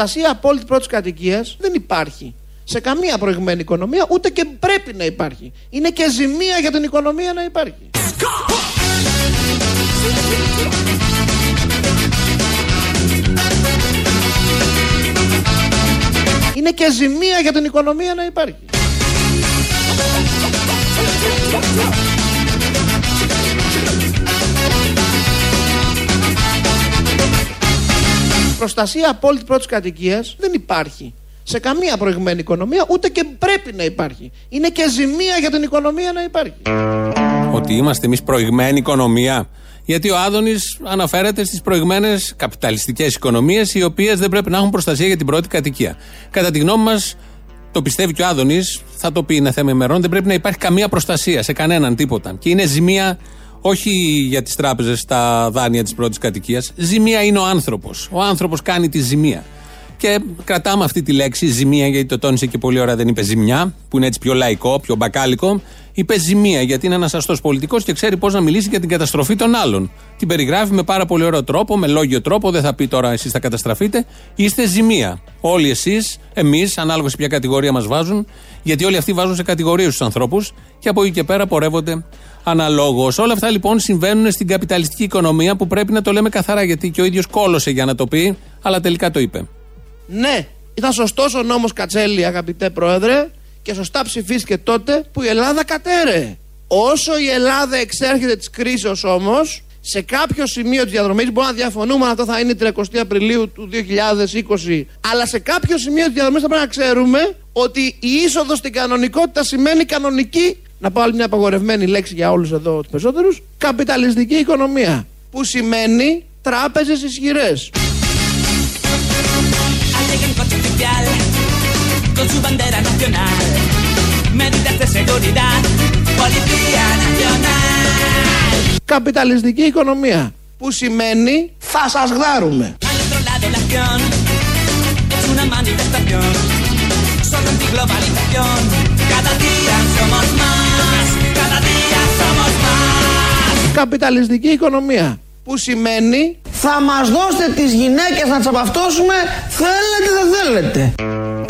Προστασία απόλυτη πρώτης κατοικίας δεν υπάρχει σε καμία προηγμένη οικονομία, ούτε και πρέπει να υπάρχει. Είναι και ζημία για την οικονομία να υπάρχει. Είναι και ζημία για την οικονομία να υπάρχει. Προστασία απόλυτη πρώτης κατοικίας δεν υπάρχει σε καμία προηγμένη οικονομία, ούτε και πρέπει να υπάρχει. Είναι και ζημία για την οικονομία να υπάρχει. Ότι είμαστε εμείς προηγμένη οικονομία. Γιατί ο Άδωνης αναφέρεται στις προηγμένες καπιταλιστικές οικονομίες, οι οποίες δεν πρέπει να έχουν προστασία για την πρώτη κατοικία. Κατά τη γνώμη μας, το πιστεύει και ο Άδωνης, θα το πει είναι θέμα ημερών, δεν πρέπει να υπάρχει καμία προστασία σε κανέναν τίποτα. Και είναι ζημία όχι για τις τράπεζες τα δάνεια της πρώτης κατοικίας. Ζημία είναι ο άνθρωπος. Ο άνθρωπος κάνει τη ζημία. Και κρατάμε αυτή τη λέξη ζημία, γιατί το τόνισε και πολύ ωραία, δεν είπε ζημιά, που είναι έτσι πιο λαϊκό, πιο μπακάλικο. Είπε ζημία, γιατί είναι ένας αστός πολιτικός και ξέρει πώς να μιλήσει για την καταστροφή των άλλων. Την περιγράφει με πάρα πολύ ωραίο τρόπο, με λόγιο τρόπο, δεν θα πει τώρα εσείς θα καταστραφείτε. Είστε ζημία. Όλοι εσείς, εμείς, ανάλογα σε ποια κατηγορία μας βάζουν, γιατί όλοι αυτοί βάζουν σε κατηγορίες τους ανθρώπους και από εκεί και πέρα πορεύονται αναλόγως. Όλα αυτά λοιπόν συμβαίνουν στην καπιταλιστική οικονομία που πρέπει να το λέμε καθαρά, γιατί και ο ίδιος κόλωσε για να το πει, αλλά τελικά το είπε. Ναι, ήταν σωστός ο νόμος Κατσέλη, αγαπητέ Πρόεδρε, και σωστά ψηφίστηκε τότε που η Ελλάδα κατέρε. Όσο η Ελλάδα εξέρχεται της κρίση όμως, σε κάποιο σημείο της διαδρομής, μπορούμε να διαφωνούμε αν αυτό θα είναι 30 Απριλίου του 2020, αλλά σε κάποιο σημείο της διαδρομής θα πρέπει να ξέρουμε ότι η είσοδος στην κανονικότητα σημαίνει κανονική, να πάω άλλη μια απαγορευμένη λέξη για όλους εδώ τους περισσότερους, καπιταλιστική οικονομία. Που σημαίνει τράπεζες ισχυρές. con su bandera nacional. Medidas de seguridad, Policía Nacional. Καπιταλιστική οικονομία. Που σημαίνει Καπιταλιστική οικονομία. Που σημαίνει θα μας δώσετε τις γυναίκες να τσαπαυτώσουμε θέλετε δεν θέλετε.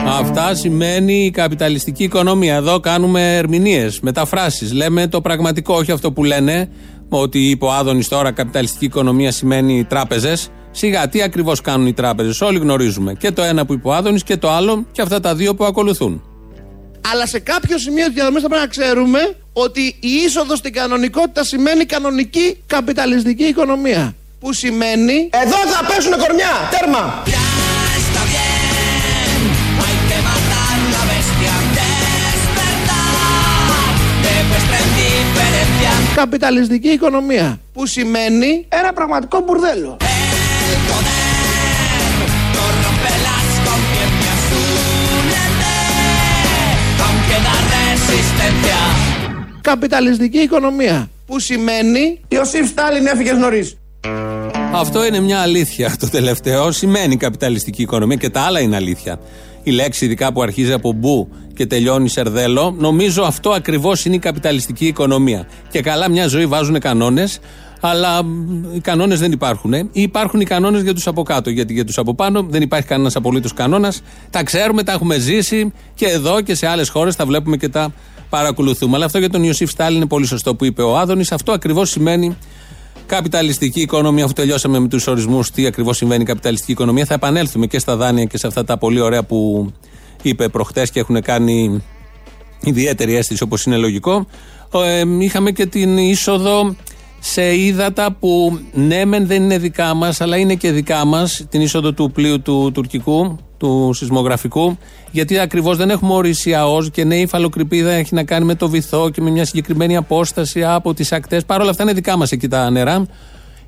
Αυτά σημαίνει η καπιταλιστική οικονομία. Εδώ κάνουμε ερμηνείες, μεταφράσεις. Λέμε το πραγματικό, όχι αυτό που λένε. Ότι είπε ο Άδωνης τώρα καπιταλιστική οικονομία σημαίνει τράπεζες. Σιγά, τι ακριβώς κάνουν οι τράπεζες. Όλοι γνωρίζουμε. Και το ένα που είπε ο Άδωνης και το άλλο και αυτά τα δύο που ακολουθούν. Αλλά σε κάποιο σημείο της διαδρομής θα πρέπει να ξέρουμε ότι η είσοδος στην κανονικότητα σημαίνει κανονική καπιταλιστική οικονομία. Που σημαίνει. Εδώ θα πέσουν κορμιά! Τέρμα! Καπιταλιστική οικονομία. Που σημαίνει ένα πραγματικό μπουρδέλο. Καπιταλιστική οικονομία. Που σημαίνει Ιωσήφ Στάλιν έφυγες νωρίς. Αυτό είναι μια αλήθεια. Το τελευταίο σημαίνει καπιταλιστική οικονομία και τα άλλα είναι αλήθεια. Η λέξη, ειδικά που αρχίζει από μπου και τελειώνει σερδέλο, νομίζω αυτό ακριβώς είναι η καπιταλιστική οικονομία. Και καλά, μια ζωή βάζουν κανόνες, αλλά οι κανόνες δεν υπάρχουν. Ή υπάρχουν οι κανόνες για τους από κάτω. Γιατί για τους από πάνω δεν υπάρχει κανένας απολύτως κανόνας. Τα ξέρουμε, τα έχουμε ζήσει και εδώ και σε άλλες χώρες τα βλέπουμε και τα παρακολουθούμε. Αλλά αυτό για τον Ιωσήφ Στάλιν είναι πολύ σωστό που είπε ο Άδωνης. Αυτό ακριβώς σημαίνει καπιταλιστική οικονομία. Αφού τελειώσαμε με τους ορισμούς τι ακριβώς συμβαίνει η καπιταλιστική οικονομία, θα επανέλθουμε και στα δάνεια και σε αυτά τα πολύ ωραία που είπε προχτές και έχουν κάνει ιδιαίτερη αίσθηση όπως είναι λογικό. Ε, είχαμε και την είσοδο σε ύδατα που ναι, μεν δεν είναι δικά μας, αλλά είναι και δικά μας. Την είσοδο του πλοίου του τουρκικού, του σεισμογραφικού, γιατί ακριβώς δεν έχουμε ορίσει ΑΟΣ και ναι, η φαλοκρηπίδα έχει να κάνει με το βυθό και με μια συγκεκριμένη απόσταση από τις ακτές. Παρ' όλα αυτά είναι δικά μας εκεί τα νερά.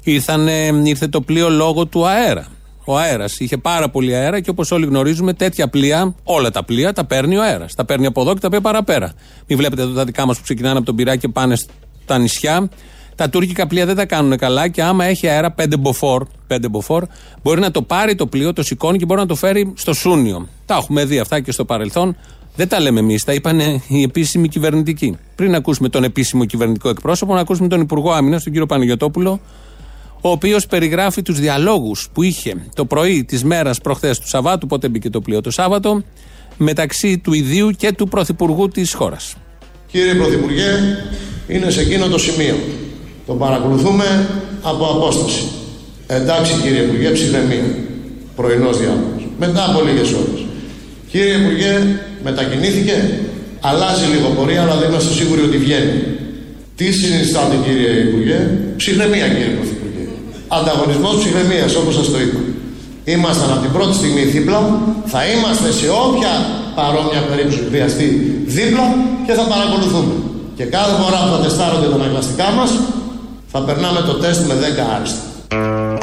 Ήρθανε, ήρθε το πλοίο λόγω του αέρα. Ο αέρας είχε πάρα πολύ αέρα και όπως όλοι γνωρίζουμε, τέτοια πλοία, όλα τα πλοία τα παίρνει ο αέρας. Τα παίρνει από εδώ και τα πάει παραπέρα. Μην βλέπετε εδώ τα δικά μας που ξεκινάνε από τον πυρά και πάνε στα νησιά. Τα τουρκικά πλοία δεν τα κάνουν καλά και άμα έχει αέρα 5 μποφόρ, 5 μποφόρ, μπορεί να το πάρει το πλοίο, το σηκώνει και μπορεί να το φέρει στο Σούνιο. Τα έχουμε δει αυτά και στο παρελθόν. Δεν τα λέμε εμείς, τα είπαν οι επίσημοι κυβερνητικοί. Πριν ακούσουμε τον επίσημο κυβερνητικό εκπρόσωπο, να ακούσουμε τον Υπουργό Άμυνα, τον κύριο Παναγιοτόπουλο, ο οποίος περιγράφει τους διαλόγους που είχε το πρωί της μέρας προχθές του Σαββάτου, πότε μπήκε το πλοίο το Σάββατο, μεταξύ του ιδίου και του Πρωθυπουργού της χώρας. Κύριε Πρωθυπουργέ, είναι σε εκείνο το σημείο. Το παρακολουθούμε από απόσταση. Εντάξει κύριε Υπουργέ, ψυχραιμία. Πρωινός διάλογος. Μετά από λίγες ώρες. Κύριε Υπουργέ, μετακινήθηκε. Αλλάζει λίγο πορεία, αλλά δεν είμαστε σίγουροι ότι βγαίνει. Τι συνιστάτε κύριε Υπουργέ, ψυχραιμία κύριε Πρωθυπουργέ. Ανταγωνισμός ψυχραιμία, όπως σας το είπα. Ήμασταν από την πρώτη στιγμή δίπλα, θα είμαστε σε όποια παρόμοια περίπτωση χρειαστεί δίπλα και θα παρακολουθούμε. Και κάθε φορά που θα τεστάρονται τα αναγκαστικά μας, θα περνάμε το τεστ με 10 άριστα.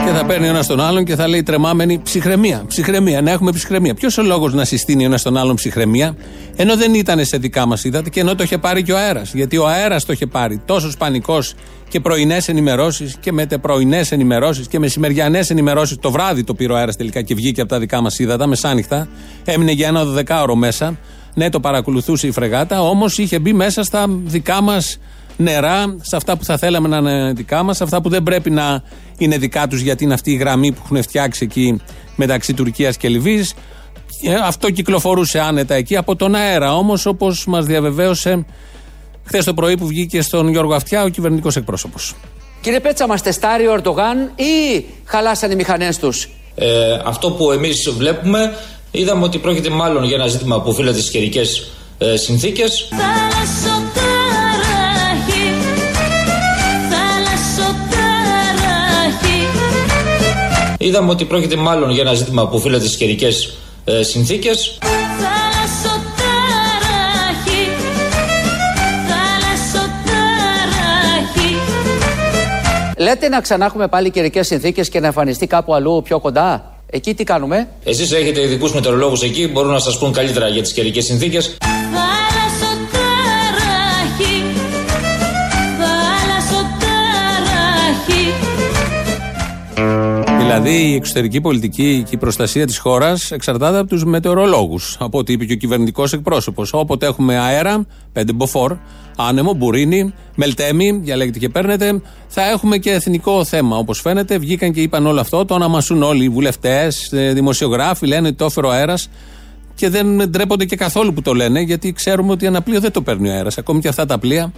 Και θα παίρνει ένας τον άλλον και θα λέει τρεμάμενη ψυχραιμία. Ψυχραιμία, να έχουμε ψυχραιμία. Ποιος ο λόγος να συστήνει ένας τον άλλον ψυχραιμία, ενώ δεν ήταν σε δικά μας, είδατε, και ενώ το είχε πάρει και ο αέρας. Γιατί ο αέρας το είχε πάρει. Τόσος πανικός και πρωινές ενημερώσεις και μετεπρωινέ ενημερώσεις και μεσημεριανές ενημερώσεις. Το βράδυ το πήρε ο αέρας τελικά και βγήκε από τα δικά μας ύδατα, μεσάνυχτα. Έμεινε για ένα δεκάωρο μέσα. Ναι, το παρακολουθούσε η φρεγάτα, όμως είχε μπει μέσα στα δικά μας νερά, σε αυτά που θα θέλαμε να είναι δικά μας, αυτά που δεν πρέπει να είναι δικά τους γιατί είναι αυτή η γραμμή που έχουν φτιάξει εκεί μεταξύ Τουρκίας και Λιβύης. Ε, αυτό κυκλοφορούσε άνετα εκεί από τον αέρα. Όμως, όπως μας διαβεβαίωσε χθες το πρωί που βγήκε στον Γιώργο Αυτιά, ο κυβερνητικός εκπρόσωπος. Κύριε Πέτσα, μας τεστάρει ο Ερντογάν ή χαλάσανε οι μηχανές τους; Ε, αυτό που εμείς βλέπουμε, είδαμε ότι πρόκειται μάλλον για ένα ζήτημα που οφείλεται στις καιρικές ε, συνθήκες. Είδαμε ότι πρόκειται μάλλον για ένα ζήτημα που οφείλεται στις καιρικές ε, συνθήκες. Λέτε να ξανά έχουμε πάλι καιρικές συνθήκες και να εμφανιστεί κάπου αλλού πιο κοντά; Εκεί τι κάνουμε; Εσείς έχετε ειδικούς μετεωρολόγους εκεί, μπορούν να σας πούν καλύτερα για τις καιρικές συνθήκες. Δηλαδή η εξωτερική πολιτική και η προστασία της χώρας εξαρτάται από τους μετεωρολόγους. Από ό,τι είπε και ο κυβερνητικός εκπρόσωπος. Όποτε έχουμε αέρα, πέντε μποφόρ, άνεμο, μπουρίνι, μελτέμι, διαλέγετε και παίρνετε, θα έχουμε και εθνικό θέμα. Όπως φαίνεται, βγήκαν και είπαν όλο αυτό. Το ονομασούν όλοι οι βουλευτές, ε, δημοσιογράφοι, λένε ότι το έφερε ο αέρας. Και δεν ντρέπονται και καθόλου που το λένε, γιατί ξέρουμε ότι ένα πλοίο δεν το παίρνει ο αέρας. Ακόμη και αυτά τα πλοία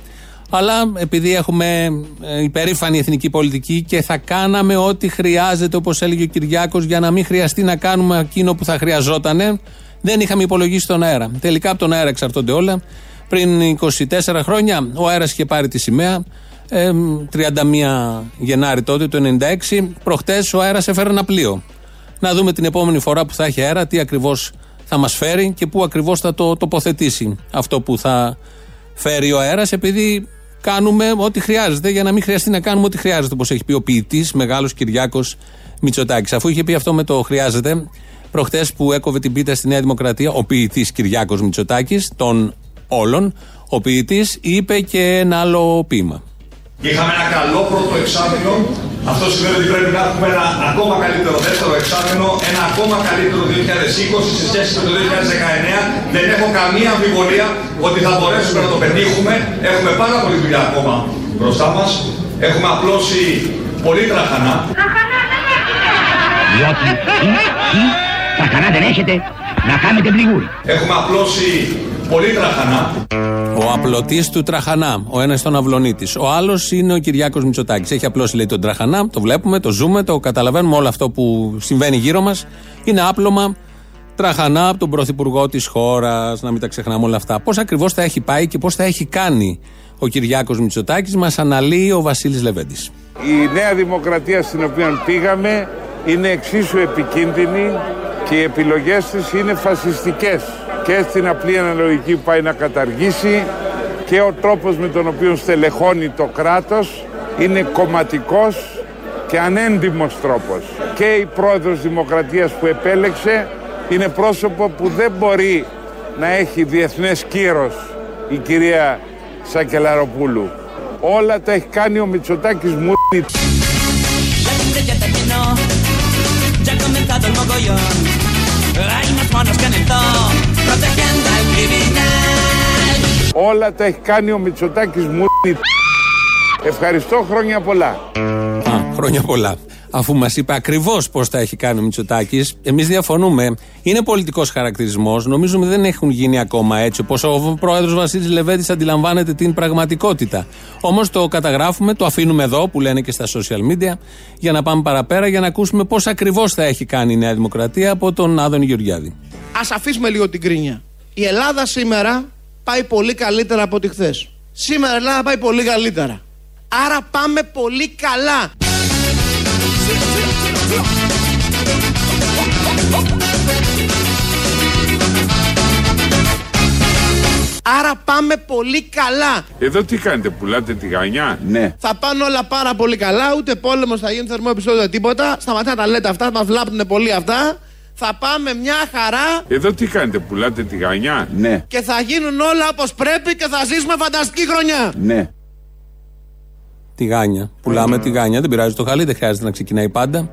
αλλά επειδή έχουμε ε, υπερήφανη εθνική πολιτική και θα κάναμε ό,τι χρειάζεται, όπως έλεγε ο Κυριάκος, για να μην χρειαστεί να κάνουμε εκείνο που θα χρειαζόταν, δεν είχαμε υπολογίσει τον αέρα. Τελικά από τον αέρα εξαρτώνται όλα. Πριν 24 χρόνια ο αέρας είχε πάρει τη σημαία. 31 Γενάρη τότε, το 96. Προχτές ο αέρας έφερε ένα πλοίο. Να δούμε την επόμενη φορά που θα έχει αέρα, τι ακριβώς θα μας φέρει και πού ακριβώς θα το τοποθετήσει αυτό που θα φέρει ο αέρας, επειδή κάνουμε ό,τι χρειάζεται για να μην χρειαστεί να κάνουμε ό,τι χρειάζεται, όπως έχει πει ο ποιητής μεγάλος Κυριάκος Μητσοτάκης. Αφού είχε πει αυτό με το χρειάζεται, προχτές που έκοβε την πίτα στη Νέα Δημοκρατία, ο ποιητής Κυριάκος Μητσοτάκης, των όλων, ο ποιητής είπε και ένα άλλο ποίημα. Είχαμε ένα καλό πρώτο εξάμεινο. Αυτό σημαίνει ότι πρέπει να έχουμε ένα ακόμα καλύτερο δεύτερο εξάμεινο, ένα ακόμα καλύτερο 2020 σε σχέση με το 2019. Δεν έχω καμία αμφιβολία ότι θα μπορέσουμε να το πετύχουμε. Έχουμε πάρα πολλή δουλειά ακόμα μπροστά μας. Έχουμε απλώσει πολύ τραχανά. Διότι τραχανά δεν έχετε να κάνετε πληγούρι. Έχουμε απλώσει πολύ τραχανά. Ο απλωτής του Τραχανά, ο ένας τον αυλονίτης. Ο άλλος είναι ο Κυριάκος Μητσοτάκης. Έχει απλώσει λέει τον Τραχανά, το βλέπουμε, το ζούμε, το καταλαβαίνουμε όλο αυτό που συμβαίνει γύρω μας. Είναι άπλωμα Τραχανά από τον πρωθυπουργό της χώρας, να μην τα ξεχνάμε όλα αυτά. Πώς ακριβώς θα έχει πάει και πώς θα έχει κάνει ο Κυριάκος Μητσοτάκης, μας αναλύει ο Βασίλης Λεβέντης. Η νέα δημοκρατία στην οποία πήγαμε είναι εξίσου επικίνδυνη και οι επιλογές της είναι φασιστικές και στην απλή αναλογική που πάει να καταργήσει και ο τρόπος με τον οποίο στελεχώνει το κράτος είναι κομματικός και ανέντιμος τρόπος. Και η πρόεδρος Δημοκρατίας που επέλεξε είναι πρόσωπο που δεν μπορεί να έχει διεθνές κύρος η κυρία Σακελαροπούλου. Όλα τα έχει κάνει ο Μητσοτάκης μου. Όλα τα έχει κάνει ο Μητσοτάκης μου. Ευχαριστώ χρόνια πολλά. Α, Χρόνια πολλά. Αφού μας είπε ακριβώς πώς τα έχει κάνει ο Μητσοτάκης, εμείς διαφωνούμε. Είναι πολιτικός χαρακτηρισμός. Νομίζουμε δεν έχουν γίνει ακόμα έτσι, όπως ο πρόεδρος Βασίλης Λεβέντης αντιλαμβάνεται την πραγματικότητα. Όμως το καταγράφουμε, το αφήνουμε εδώ, που λένε και στα social media, για να πάμε παραπέρα, για να ακούσουμε πώς ακριβώς θα έχει κάνει η Νέα Δημοκρατία από τον Άδωνη Γεωργιάδη. Α αφήσουμε λίγο την κρίνια. Η Ελλάδα σήμερα πάει πολύ καλύτερα από ό,τι χθες. Σήμερα η Ελλάδα πάει πολύ καλύτερα. Άρα πάμε πολύ καλά. Άρα πάμε πολύ καλά. Εδώ τι κάνετε, πουλάτε τη γανιά; Ναι. Θα πάνε όλα πάρα πολύ καλά. Ούτε πόλεμος θα γίνει, θερμό επεισόδιο, τίποτα. Σταματάτε να τα λέτε αυτά, μας βλάπτουν πολύ αυτά. Θα πάμε μια χαρά Εδώ τι κάνετε, πουλάτε τη γανιά; Ναι. και θα γίνουν όλα όπως πρέπει και θα ζήσουμε φανταστική χρονιά. Ναι. Τη γάνια. Πουλάμε τη γάνια. Δεν πειράζει το χαλί, δεν χρειάζεται να ξεκινάει πάντα.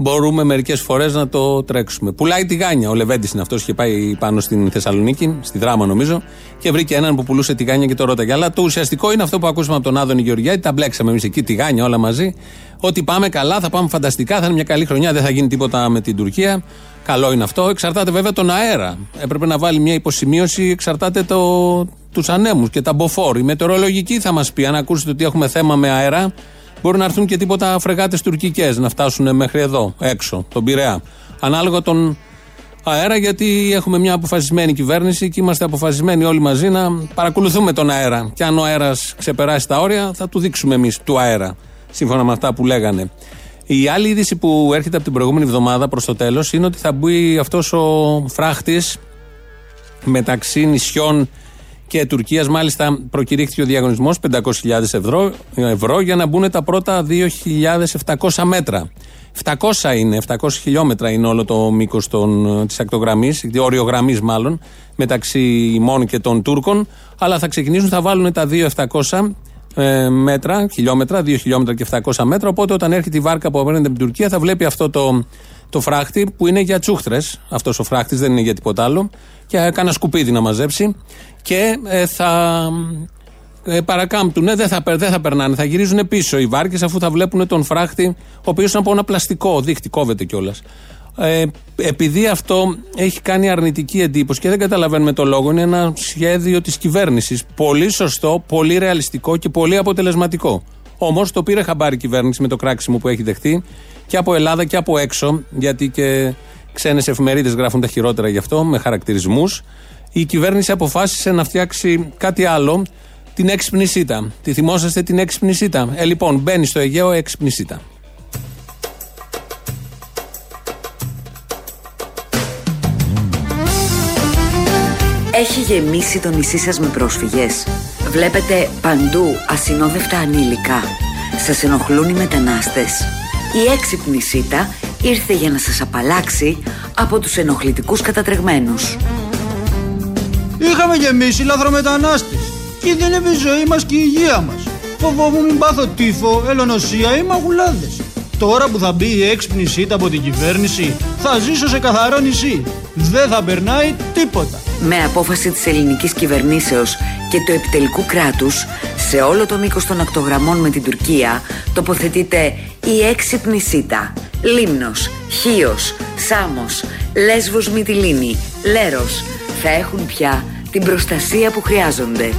Μπορούμε μερικές φορές να το τρέξουμε. Πουλάει τη γάνια. Ο Λεβέντης είναι αυτός. Είχε πάει πάνω στην Θεσσαλονίκη, στη δράμα νομίζω, και βρήκε έναν που πουλούσε τη γάνια και το ρώταγε. Αλλά το ουσιαστικό είναι αυτό που ακούσαμε από τον Άδωνη Γεωργιάδη. Τα μπλέξαμε εμείς εκεί, τη γάνια όλα μαζί. Ότι πάμε καλά, θα πάμε φανταστικά, θα είναι μια καλή χρονιά, δεν θα γίνει τίποτα με την Τουρκία. Καλό είναι αυτό. Εξαρτάται βέβαια τον αέρα. Έπρεπε να βάλει μια υποσημείωση, εξαρτάται το, τους ανέμους και τα μποφόρ. Η μετεωρολογική θα μας πει, αν ακούσετε ότι έχουμε θέμα με αέρα, μπορεί να έρθουν και τίποτα φρεγάτες τουρκικές να φτάσουν μέχρι εδώ, έξω, τον Πειραιά. Ανάλογα τον αέρα, γιατί έχουμε μια αποφασισμένη κυβέρνηση και είμαστε αποφασισμένοι όλοι μαζί να παρακολουθούμε τον αέρα. Και αν ο αέρας ξεπεράσει τα όρια, θα του δείξουμε εμείς του αέρα. Σύμφωνα με αυτά που λέγανε. Η άλλη είδηση που έρχεται από την προηγούμενη εβδομάδα προς το τέλος είναι ότι θα μπει αυτός ο φράχτης μεταξύ νησιών και Τουρκίας. Μάλιστα, προκηρύχθηκε ο διαγωνισμός 500.000 ευρώ, ευρώ για να μπουν τα πρώτα 2.700 μέτρα. 700 είναι, 700 χιλιόμετρα είναι όλο το μήκος της ακτογραμμής, όριο γραμμή μάλλον, μεταξύ ημών και των Τούρκων. Αλλά θα ξεκινήσουν, θα βάλουν τα 2.700 ε, μέτρα, χιλιόμετρα, 2 χιλιόμετρα και 700 μέτρα. Οπότε όταν έρχεται η βάρκα που απέναντι από την Τουρκία θα βλέπει αυτό το, το φράχτη που είναι για τσούχτρες. Αυτός ο φράχτης δεν είναι για τίποτα άλλο. Και κάνα σκουπίδι να μαζέψει. Και ε, θα ε, παρακάμπτουν, δεν θα, δεν θα περνάνε, θα γυρίζουν πίσω οι βάρκες αφού θα βλέπουν τον φράχτη, ο οποίος είναι από ένα πλαστικό δίχτυ, κόβεται κιόλας. Ε, επειδή αυτό έχει κάνει αρνητική εντύπωση και δεν καταλαβαίνουμε το λόγο, είναι ένα σχέδιο της κυβέρνησης. Πολύ σωστό, πολύ ρεαλιστικό και πολύ αποτελεσματικό. Όμως το πήρε χαμπάρι η κυβέρνηση με το κράξιμο που έχει δεχτεί και από Ελλάδα και από έξω, γιατί και ξένες εφημερίδες γράφουν τα χειρότερα γι' αυτό, με χαρακτηρισμούς. Η κυβέρνηση αποφάσισε να φτιάξει κάτι άλλο, την έξυπνη σίτα. Τη θυμόσαστε την έξυπνη σίτα. Ε, λοιπόν, μπαίνει στο Αιγαίο έξυπνη σίτα. Έχει γεμίσει το νησί σας με πρόσφυγες; Βλέπετε παντού ασυνόδευτα ανήλικα. Σας ενοχλούν οι μετανάστες. Η έξυπνη σίτα ήρθε για να σας απαλλάξει από τους ενοχλητικούς κατατρεγμένους. Είχαμε γεμίσει λαθρομετανάστες. Κινδυνεύει η ζωή μας και η υγεία μας. Φοβόμουν μην πάθω τύφο, ελονοσία ή μαγουλάδες. Τώρα που θα μπει η έξυπνη σίτα από την κυβέρνηση, θα ζήσω σε καθαρό νησί. Δεν θα περνάει τίποτα. Με απόφαση της ελληνικής κυβερνήσεως και του επιτελικού κράτους, σε όλο το μήκος των ακτογραμμών με την Τουρκία, τοποθετείται η έξυπνη σίτα. Λίμνος, Χίος, Σάμος, Λέσβος Μυτιλίνη, Λέρος θα έχουν πια την προστασία που χρειάζονται.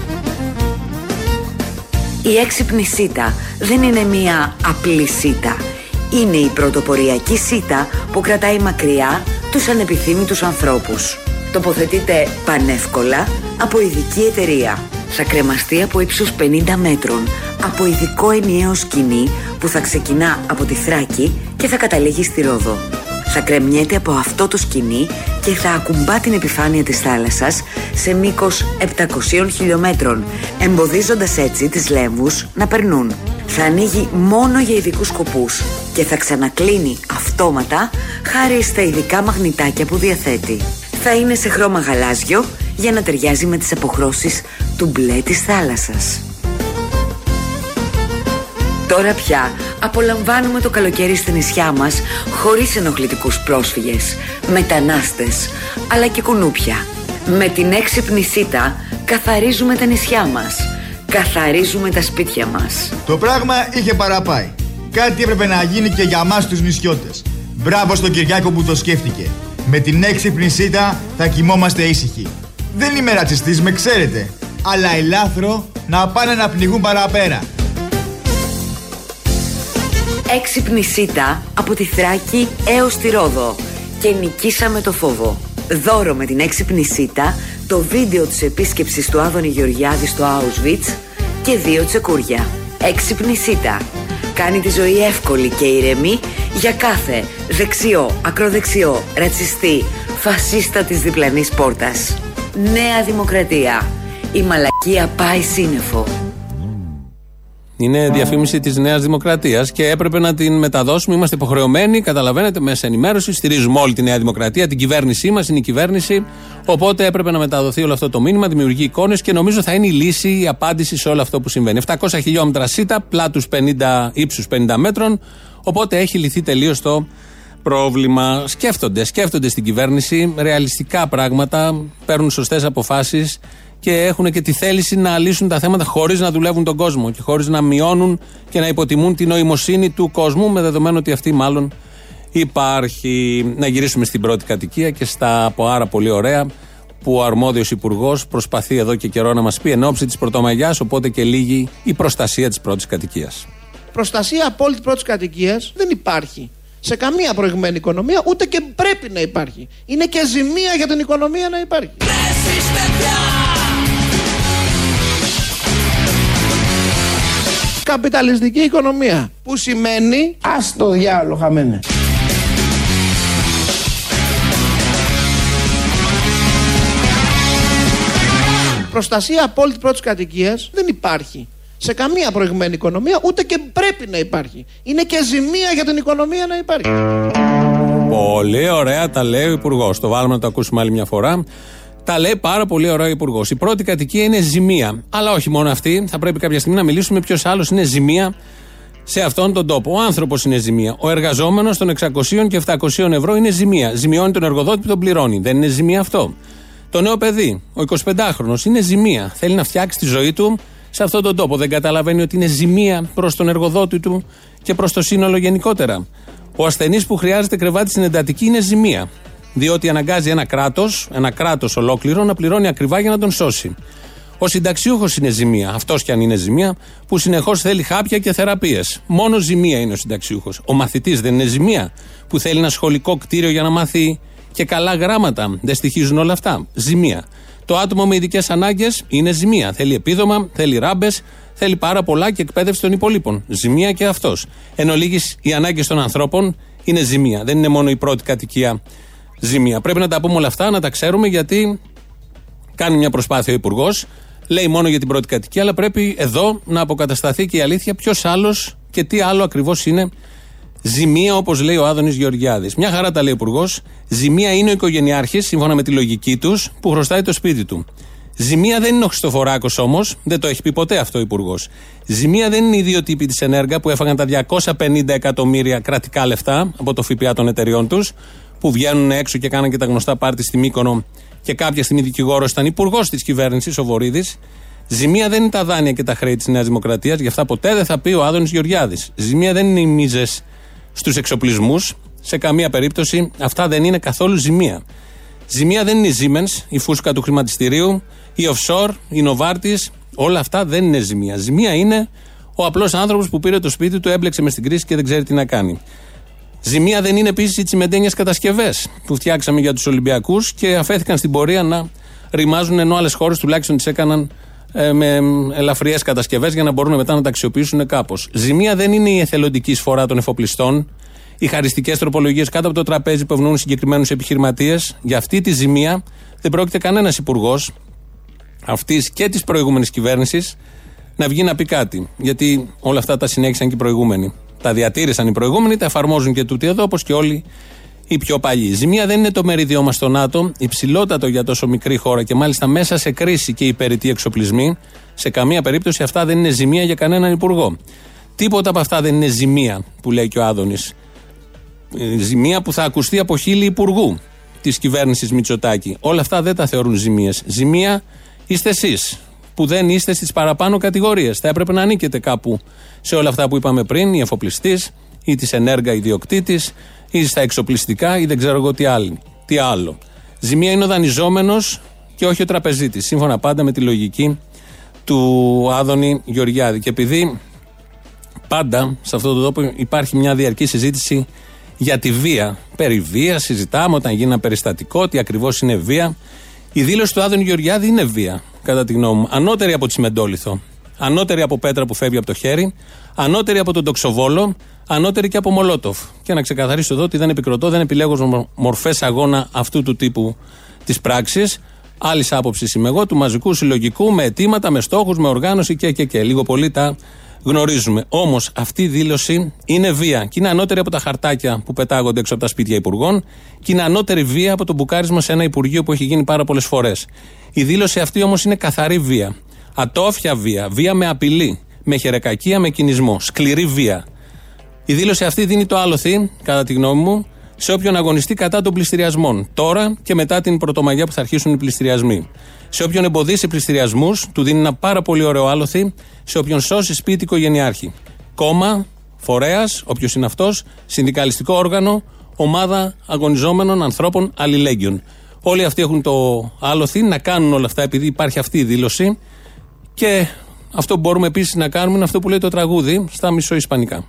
Η έξυπνη σίτα δεν είναι μία απλή σίτα. Είναι η πρωτοποριακή σίτα που κρατάει μακριά τους ανεπιθύμητους ανθρώπους. Τοποθετείται πανεύκολα από ειδική εταιρεία. Θα κρεμαστεί από ύψος 50 μέτρων από ειδικό ενιαίο σκηνή που θα ξεκινά από τη Θράκη και θα καταλήγει στη Ρόδο. Θα κρεμιέται από αυτό το σκηνή και θα ακουμπά την επιφάνεια της θάλασσας σε μήκος 700 χιλιόμετρων, εμποδίζοντας έτσι τις λέμβους να περνούν. Θα ανοίγει μόνο για ειδικούς σκοπούς και θα ξανακλίνει αυτόματα χάρη στα ειδικά μαγνητάκια που διαθέτει. Θα είναι σε χρώμα γαλάζιο για να ταιριάζει με τις αποχρώσεις του μπλε της θάλασσας. Τώρα πια απολαμβάνουμε το καλοκαίρι στα νησιά μας χωρίς ενοχλητικούς πρόσφυγες, μετανάστες, αλλά και κουνούπια. Με την έξυπνη σίτα καθαρίζουμε τα νησιά μας. Καθαρίζουμε τα σπίτια μας. Το πράγμα είχε παραπάει. Κάτι έπρεπε να γίνει και για μας τους νησιώτες. Μπράβο στον Κυριάκο που το σκέφτηκε. Με την έξυπνη σίτα θα κοιμόμαστε ήσυχοι. Δεν είμαι ρατσιστής, με ξέρετε. Αλλά ελάθρο να πάνε να πνιγούν παραπέρα. Έξυπνη σίτα από τη Θράκη έως τη Ρόδο. Και νικήσαμε το φόβο. Δώρο με την έξυπνη σίτα, το βίντεο της επίσκεψης του Άδωνη Γεωργιάδη στο Auschwitz και δύο τσεκούρια. Έξυπνη σίτα. Κάνει τη ζωή εύκολη και ηρεμή για κάθε δεξιό, ακροδεξιό, ρατσιστή, φασίστα της διπλανής πόρτας. Νέα Δημοκρατία. Η μαλακία πάει σύννεφο. Είναι διαφήμιση της Νέας Δημοκρατίας και έπρεπε να την μεταδώσουμε. Είμαστε υποχρεωμένοι, καταλαβαίνετε, μέσα ενημέρωση. Στηρίζουμε όλη τη Νέα Δημοκρατία. Την κυβέρνησή μας είναι η κυβέρνηση. Οπότε έπρεπε να μεταδοθεί όλο αυτό το μήνυμα, δημιουργεί εικόνες και νομίζω θα είναι η λύση, η απάντηση σε όλο αυτό που συμβαίνει. 700 χιλιόμετρα σίτα, πλάτους 50, ύψους 50 μέτρων. Οπότε έχει λυθεί τελείως το πρόβλημα. Σκέφτονται, σκέφτονται στην κυβέρνηση ρεαλιστικά πράγματα, παίρνουν σωστές αποφάσεις και έχουν και τη θέληση να λύσουν τα θέματα χωρίς να δουλεύουν τον κόσμο και χωρίς να μειώνουν και να υποτιμούν την νοημοσύνη του κόσμου, με δεδομένο ότι αυτή μάλλον υπάρχει. Να γυρίσουμε στην πρώτη κατοικία και στα πάρα πολύ ωραία που ο αρμόδιος υπουργός προσπαθεί εδώ και καιρό να μας πει εν ώψη της Πρωτομαγιάς, οπότε και λίγη η προστασία της πρώτης κατοικίας. Προστασία απόλυτη πρώτης κατοικίας δεν υπάρχει σε καμία προηγμένη οικονομία, ούτε και πρέπει να υπάρχει. Είναι και ζημία για την οικονομία να υπάρχει. Καπιταλιστική οικονομία. Που σημαίνει. Α το διάλογο χαμένε. Προστασία απόλυτη πρώτης κατοικίας δεν υπάρχει σε καμία προηγμένη οικονομία, ούτε και πρέπει να υπάρχει. Είναι και ζημία για την οικονομία να υπάρχει. Πολύ ωραία τα λέει ο Υπουργός. Το βάλουμε να το ακούσουμε άλλη μια φορά. Τα λέει πάρα πολύ ωραία ο Υπουργός. Η πρώτη κατοικία είναι ζημία. Αλλά όχι μόνο αυτή. Θα πρέπει κάποια στιγμή να μιλήσουμε ποιος άλλος είναι ζημία σε αυτόν τον τόπο. Ο άνθρωπος είναι ζημία. Ο εργαζόμενος των 600 και 700 ευρώ είναι ζημία. Ζημιώνει τον εργοδότη που τον πληρώνει. Δεν είναι ζημία αυτό. Το νέο παιδί, ο 25χρονο, είναι ζημία. Θέλει να φτιάξει τη ζωή του σε αυτόν τον τόπο. Δεν καταλαβαίνει ότι είναι ζημία προς τον εργοδότη του και προς το σύνολο γενικότερα. Ο ασθενής που χρειάζεται κρεβάτι στην εντατική είναι ζημία. Διότι αναγκάζει ένα κράτος, ένα κράτος ολόκληρο, να πληρώνει ακριβά για να τον σώσει. Ο συνταξιούχος είναι ζημία, αυτός κι αν είναι ζημία, που συνεχώς θέλει χάπια και θεραπείες. Μόνο ζημία είναι ο συνταξιούχος. Ο μαθητής δεν είναι ζημία, που θέλει ένα σχολικό κτίριο για να μάθει και καλά γράμματα. Δεν στοιχίζουν όλα αυτά. Ζημία. Το άτομο με ειδικές ανάγκες είναι ζημία. Θέλει επίδομα, θέλει ράμπες, θέλει πάρα πολλά και εκπαίδευση των υπολείπων. Ζημία και αυτός. Εν ολίγης, οι ανάγκες των ανθρώπων είναι ζημία. Δεν είναι μόνο η πρώτη κατοικία ζημία. Πρέπει να τα πούμε όλα αυτά, να τα ξέρουμε γιατί κάνει μια προσπάθεια ο Υπουργός. Λέει μόνο για την πρώτη κατοικία, αλλά πρέπει εδώ να αποκατασταθεί και η αλήθεια ποιος άλλος και τι άλλο ακριβώς είναι Ζημία, όπως λέει ο Άδωνης Γεωργιάδης. Μια χαρά τα λέει ο Υπουργός. Ζημία είναι ο οικογενειάρχης, σύμφωνα με τη λογική τους, που χρωστάει το σπίτι του. Ζημία δεν είναι ο Χριστοφοράκος όμως, δεν το έχει πει ποτέ αυτό ο Υπουργός. Ζημία δεν είναι οι δύο τύποι της Ενέργα που έφαγαν τα 250 εκατομμύρια κρατικά λεφτά από το ΦΠΑ των εταιριών τους, που βγαίνουν έξω και κάναν και τα γνωστά πάρτι στη Μύκονο και κάποια στιγμή δικηγόρο ήταν υπουργός της κυβέρνησης, ο Βορύδης. Ζημία δεν είναι τα δάνεια και τα χρέη της Νέας Δημοκρατίας, γι' αυτά ποτέ δεν θα πει ο Άδωνης Γεωργιάδης. Ζημία δεν είναι οι μίζες στους εξοπλισμούς. Σε καμία περίπτωση αυτά δεν είναι καθόλου ζημία. Ζημία δεν είναι η Siemens, η φούσκα του χρηματιστηρίου, η offshore, η Novartis. Όλα αυτά δεν είναι ζημία. Ζημία είναι ο απλός άνθρωπος που πήρε το σπίτι του, έμπλεξε μες στην κρίση και δεν ξέρει τι να κάνει. Ζημία δεν είναι επίσης οι τσιμεντένιες κατασκευές που φτιάξαμε για τους Ολυμπιακούς και αφέθηκαν στην πορεία να ρημάζουν ενώ άλλες χώρες τουλάχιστον τις έκαναν ε, με ελαφριές κατασκευές για να μπορούν μετά να τα αξιοποιήσουν κάπως. Ζημία δεν είναι η εθελοντική εισφορά των εφοπλιστών, οι χαριστικές τροπολογίες κάτω από το τραπέζι που ευνοούν συγκεκριμένους επιχειρηματίες. Για αυτή τη ζημία δεν πρόκειται κανένας υπουργός αυτής και της προηγούμενης κυβέρνησης να βγει να πει κάτι. Γιατί όλα αυτά τα συνέχισαν και οι προηγούμενοι. Τα διατήρησαν οι προηγούμενοι, τα εφαρμόζουν και τούτοι εδώ, όπως και όλοι η πιο παλιή. Ζημία δεν είναι το μερίδιό μας στο ΝΑΤΟ, υψηλότατο για τόσο μικρή χώρα και μάλιστα μέσα σε κρίση και υπερητή εξοπλισμοί. Σε καμία περίπτωση αυτά δεν είναι ζημία για κανέναν υπουργό. Τίποτα από αυτά δεν είναι ζημία που λέει και ο Άδωνης. Ε, ζημία που θα ακουστεί από χείλη υπουργού της κυβέρνησης Μητσοτάκη. Όλα αυτά δεν τα θεωρούν ζημίες. Ζημία είστε εσείς που δεν είστε στις παραπάνω κατηγορίες. Θα έπρεπε να ανήκετε κάπου σε όλα αυτά που είπαμε πριν, η εφοπλιστή ή της ενέργα ιδιοκτήτης ή στα εξοπλιστικά ή δεν ξέρω εγώ τι, άλλη, τι άλλο. Ζημία είναι ο δανειζόμενος και όχι ο τραπεζίτης. Σύμφωνα πάντα με τη λογική του Άδωνη Γεωργιάδη. Και επειδή πάντα σε αυτό το τόπο υπάρχει μια διαρκή συζήτηση για τη βία. Περί βίας συζητάμε όταν γίνει ένα περιστατικό, τι ακριβώς είναι βία. Η δήλωση του Άδωνη Γεωργιάδη είναι βία, κατά τη γνώμη μου. Ανώτερη από Τσιμεντόλιθο. Ανώτερη από πέτρα που φεύγει από το χέρι. Ανώτερη από τον Τοξοβόλο. Ανώτερη και από Μολότοφ. Και να ξεκαθαρίσω εδώ ότι δεν επικροτώ, δεν επιλέγω μορφές αγώνα αυτού του τύπου της πράξης. Άλλης άποψης είμαι εγώ, του μαζικού συλλογικού, με αιτήματα, με στόχους, με οργάνωση και, και, και. Λίγο πολύ τα γνωρίζουμε. Όμως αυτή η δήλωση είναι βία. Και είναι ανώτερη από τα χαρτάκια που πετάγονται έξω από τα σπίτια υπουργών και είναι ανώτερη βία από το μπουκάρισμα σε ένα υπουργείο που έχει γίνει πάρα πολλές φορές. Η δήλωση αυτή όμως είναι καθαρή βία. Ατόφια βία. Βία με απειλή. Με χερεκακία, με κινησμό. Σκληρή βία. Η δήλωση αυτή δίνει το άλοθη, κατά τη γνώμη μου, σε όποιον αγωνιστεί κατά των πληστηριασμών. Τώρα και μετά την Πρωτομαγιά που θα αρχίσουν οι πληστηριασμοί. Σε όποιον εμποδίσει πληστηριασμούς, του δίνει ένα πάρα πολύ ωραίο άλοθη σε όποιον σώσει σπίτι οικογενειάρχη. Κόμμα, φορέας, όποιος είναι αυτός, συνδικαλιστικό όργανο, ομάδα αγωνιζόμενων ανθρώπων αλληλέγγυων. Όλοι αυτοί έχουν το άλοθη να κάνουν όλα αυτά επειδή υπάρχει αυτή η δήλωση. Και αυτό που μπορούμε επίσης να κάνουμε είναι αυτό που λέει το τραγούδι στα μισοϊσπανικά.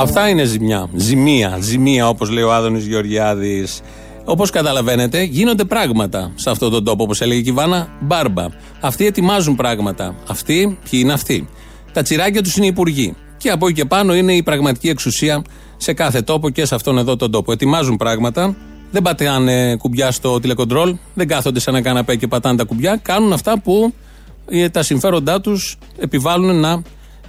Αυτά είναι ζημιά. Ζημία. Ζημία, όπως λέει ο Άδωνης Γεωργιάδης. Όπως καταλαβαίνετε, γίνονται πράγματα σε αυτόν τον τόπο, όπως έλεγε η Βάνα Μπάρμπα. Αυτοί ετοιμάζουν πράγματα. Αυτοί, ποιοι είναι αυτοί; Τα τσιράκια τους είναι οι υπουργοί. Και από εκεί και πάνω είναι η πραγματική εξουσία σε κάθε τόπο και σε αυτόν εδώ τον τόπο. Ετοιμάζουν πράγματα. Δεν πατάνε κουμπιά στο τηλεκοντρόλ. Δεν κάθονται σε ένα καναπέ και πατάνε τα κουμπιά. Κάνουν αυτά που ε, τα συμφέροντά τους επιβάλλουν να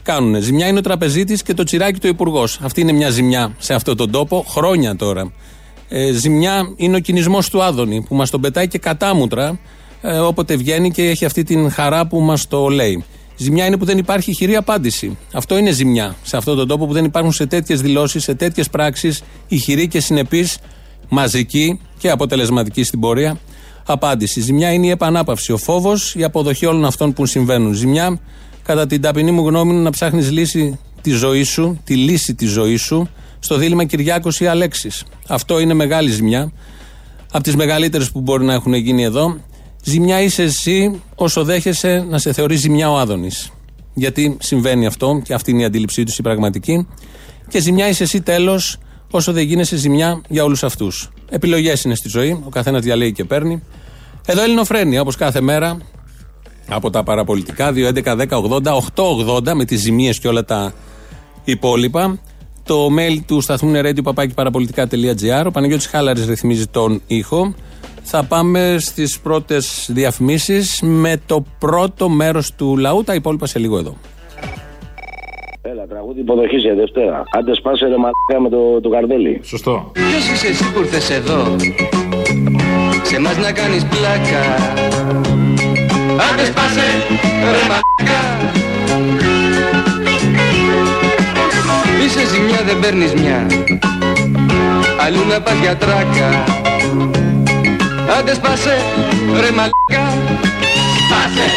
κάνουν. Ζημιά είναι ο τραπεζίτης και το τσιράκι του υπουργός. Αυτή είναι μια ζημιά σε αυτόν τον τόπο, χρόνια τώρα. Ε, ζημιά είναι ο κινησμός του Άδωνη που μας τον πετάει και κατάμουτρα ε, όποτε βγαίνει και έχει αυτή την χαρά που μας το λέει. Ζημιά είναι που δεν υπάρχει χειρή απάντηση. Αυτό είναι ζημιά. Σε αυτόν τον τόπο που δεν υπάρχουν σε τέτοιες δηλώσεις, σε τέτοιες πράξεις, ηχηρή και συνεπή, μαζική και αποτελεσματική στην πορεία απάντηση. Ζημιά είναι η επανάπαυση. Ο φόβος, η αποδοχή όλων αυτών που συμβαίνουν. Ζημιά κατά την ταπεινή μου γνώμη, να ψάχνεις λύση τη ζωή σου, τη λύση της ζωής σου, στο δίλημα Κυριάκος ή Αλέξης. Αυτό είναι μεγάλη ζημιά. Από τις μεγαλύτερες που μπορεί να έχουν γίνει εδώ. Ζημιά είσαι εσύ όσο δέχεσαι να σε θεωρεί ζημιά ο Άδωνης. Γιατί συμβαίνει αυτό και αυτή είναι η αντίληψή τους η πραγματική. Και ζημιά είσαι εσύ τέλος όσο δεν γίνεσαι ζημιά για όλους αυτούς. Επιλογές είναι στη ζωή, ο καθένας διαλέγει και παίρνει. Εδώ Ελληνοφρένια, όπως κάθε μέρα, από τα παραπολιτικά 2.11.10.80.880 με τις ζημίες και όλα τα υπόλοιπα. Το mail του σταθμού είναι radio παραπολιτικά.gr. Ο Παναγιώτης Χάλαρης ρυθμίζει τον ήχο. Θα πάμε στις πρώτες διαφημίσεις με το πρώτο μέρος του λαού. Τα υπόλοιπα σε λίγο εδώ. Έλα, τραγούδι υποδοχής για Δευτέρα. Άντε σπάσε ρε μαλάκα με το, το καρδέλι. Σωστό. Ποιος είσαι εσύ που ήρθες εδώ, σε μας να κάνεις πλάκα. Άντε σπάσε ρε μαλάκα. Είσαι ζημιά δεν παίρνεις μια. Αλλού να πας για τράκα. Άντε σπάσε ρε μαλάκα. Σπάσε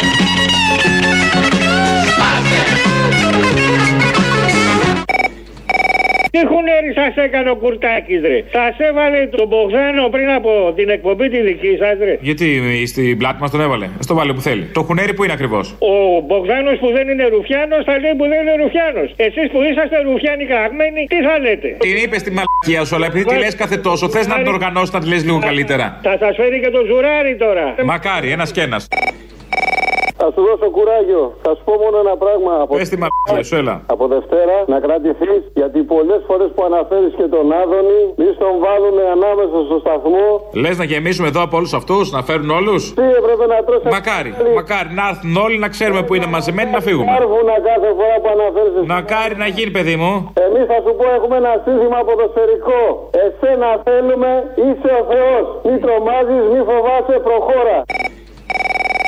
Τι χουνέρι σας έκανε ο Κουρτάκης, ρε. Σας έβαλε τον Μπογδάνο πριν από την εκπομπή τη δική σας, ρε. Γιατί στην πλάτη μα τον έβαλε; Α το βάλει που θέλει. Το χουνέρι που είναι ακριβώς; Ο Μπογδάνο που δεν είναι Ρουφιάνος θα λέει που δεν είναι Ρουφιάνος. Εσείς που είσαστε Ρουφιάνοι κραγμένοι, τι θα λέτε; Την είπες στη μαλακία σου, αλλά επειδή τη λες κάθε τόσο, θες να την οργανώσεις να τη λες λίγο καλύτερα. Θα σας φέρει και το ζουράρι τώρα. Μακάρι, ένας και ένας. Θα σου δώσω κουράγιο. Θα σου πω μόνο ένα πράγμα. Από... Πες τη μαλακία σου, έλα. Από Δευτέρα να κρατηθείς γιατί πολλές φορές που αναφέρεις και τον Άδωνη, μη στον βάλουν ανάμεσα στο σταθμό. Λες να γεμίσουμε εδώ από όλους αυτούς, να φέρουν όλους; Τι έπρεπε να τρώσει. Μακάρι, μακάρι να έρθουν όλοι να ξέρουμε που είναι μαζεμένοι να φύγουμε. Κάρβουνα κάθε φορά που αναφέρεις. Μακάρι να γίνει, παιδί μου. Εμείς θα σου πω έχουμε ένα σύνθημα ποδοσφαιρικό. Εσένα θέλουμε, είσαι ο Θεός. Μη τρομάζεις, μη φοβάσαι, προχώρα.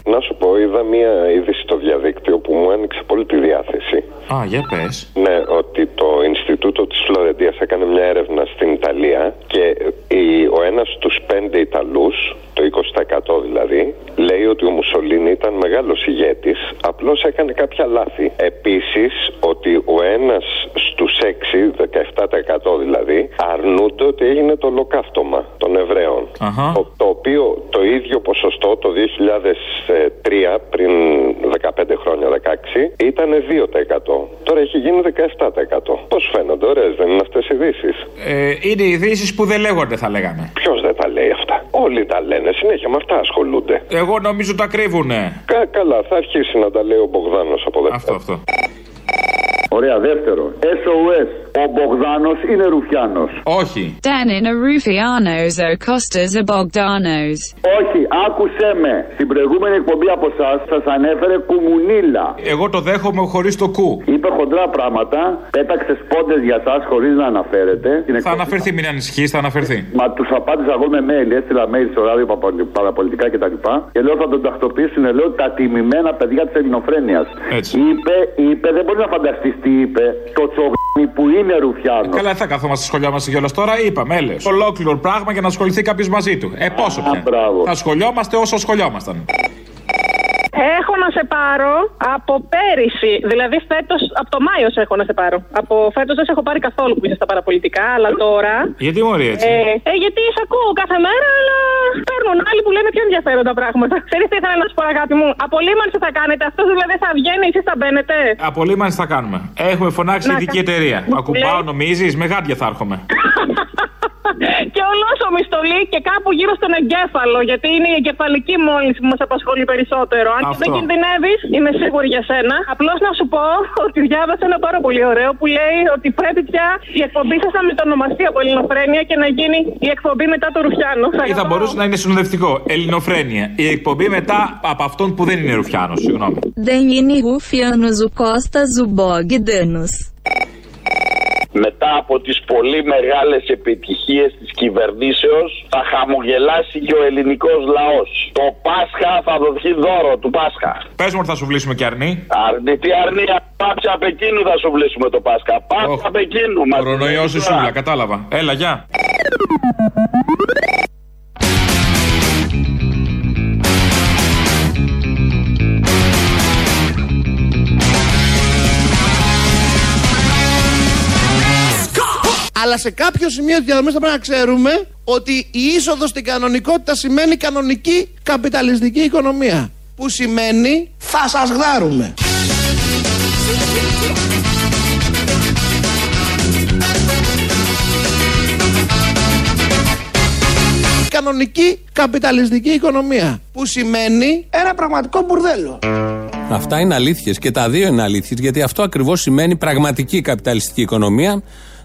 Να σου πω, είδα μία είδηση στο διαδίκτυο που μου άνοιξε πολύ τη διάθεση. Α, για πες. Ναι, ότι το Ινστιτούτο της Φλωρεντίας έκανε μια έρευνα στην Ιταλία και η- ο ένας στους πέντε Ιταλούς, το 20% δηλαδή, λέει ότι ο Μουσολίνη ήταν μεγάλος ηγέτης, απλώς έκανε κάποια λάθη. Επίσης, ότι ο ένας στους έξι, 17% δηλαδή, αρνούνται ότι έγινε το ολοκαύτωμα των Εβραίων. Το, το οποίο το ίδιο ποσοστό το 2003, πριν 15 χρόνια, 16, ήταν 2%. Τώρα έχει γίνει 17%. Πώς φαίνονται, ωραίες δεν είναι αυτές οι ειδήσεις; Ε, είναι ειδήσεις που δεν λέγονται, θα λέγαμε. Ποιος δεν τα λέει αυτά; Όλοι τα λένε. Συνέχεια με αυτά ασχολούνται. Εγώ νομίζω τα κρύβουνε. Κα, καλά, θα αρχίσει να τα λέει ο Μπογδάνος από εδώ. Αυτό, αυτό. Ωραία, δεύτερο. SOS. Ο Μπογδάνος είναι Ρουφιάνος. Όχι. Danin are Rufianos, O Costas are Bogdanos. Όχι, άκουσέ με. Στην προηγούμενη εκπομπή από εσάς σας ανέφερε κουμουνίλα. Εγώ το δέχομαι χωρίς το κου. Είπε χοντρά πράγματα, πέταξες πόντες για εσά χωρίς να αναφέρετε. Την Θα εκπομπή- αναφερθεί, μην ανησυχείς, θα αναφερθεί. Μα τους απάντησα εγώ με mail, έστειλα mail στο ράδιο παπολι- παραπολιτικά κτλ. Και, και λέω θα τον τακτοποιήσουν, λέω τα τιμημένα παιδιά της ελληνοφρένειας. Είπε, είπε, δεν μπορεί να φανταστείς τι είπε, το τσογνί που είναι Ρουφιάνο. Καλά, δεν θα καθόμαστε σχολιόμαστε κιόλας τώρα, είπαμε, έλε. Ολόκληρο πράγμα για να ασχοληθεί κάποιος μαζί του. Ε, πόσο πια. Θα σχολιόμαστε όσο σχολιόμασταν. Έχω να σε πάρω από πέρυσι. Δηλαδή φέτος, από το Μάιο σε έχω να σε πάρω. Από φέτος δεν σε έχω πάρει καθόλου που είσαι στα παραπολιτικά, αλλά τώρα. Γιατί μωρή έτσι; Ε, ε, γιατί σε ακούω κάθε μέρα, αλλά παίρνουν άλλοι που λένε πιο ενδιαφέροντα πράγματα. Ξέρεις τι ήθελα να σου πω, αγάπη μου; Απολύμανση θα κάνετε. Αυτός δηλαδή θα βγαίνει, εσείς θα μπαίνετε. Απολύμανση θα κάνουμε. Έχουμε φωνάξει Να, ειδική κα- εταιρεία. Μου Ακουμπάω, λέει- νομίζεις, με γάντια θα έρχομαι. και ολόσωμη στολή και κάπου γύρω στον εγκέφαλο. Γιατί είναι η εγκεφαλική μόλυνση που μας απασχολεί περισσότερο. Αν και Αυτό. δεν κινδυνεύεις, είμαι σίγουρη για σένα. Απλώς να σου πω ότι διάβασα ένα πάρα πολύ ωραίο που λέει ότι πρέπει πια η εκπομπή σας να μετονομαστεί από Ελληνοφρένεια και να γίνει η εκπομπή μετά το Ρουφιάνο. Ή θα μπορούσε να είναι συνοδευτικό. Ελληνοφρένεια. Η εκπομπή μετά από αυτόν που δεν είναι Ρουφιάνος. Συγγνώμη. Danini Rufianos, o Costas o Bogdanos. Μετά από τις πολύ μεγάλες επιτυχίες της κυβερνήσεως θα χαμογελάσει και ο ελληνικός λαός. Το Πάσχα θα δοθεί δώρο του Πάσχα. Πες μου ότι θα σου βλύσουμε και αρνή. Αρνητή αρνία, πάψα Πεκίνου θα σου βλύσουμε το Πάσχα. Πάψα Πεκίνου. μας Κορονοϊός η σούλα, κατάλαβα. Έλα, γεια. Αλλά σε κάποιο σημείο της διαδρομής θα πρέπει να ξέρουμε ότι η είσοδος στην κανονικότητα σημαίνει κανονική καπιταλιστική οικονομία. Που σημαίνει θα σας γδάρουμε. Κανονική καπιταλιστική οικονομία. Που σημαίνει ένα πραγματικό μπουρδέλο. Αυτά είναι αλήθειες και τα δύο είναι αλήθειες γιατί αυτό ακριβώς σημαίνει πραγματική καπιταλιστική οικονομία.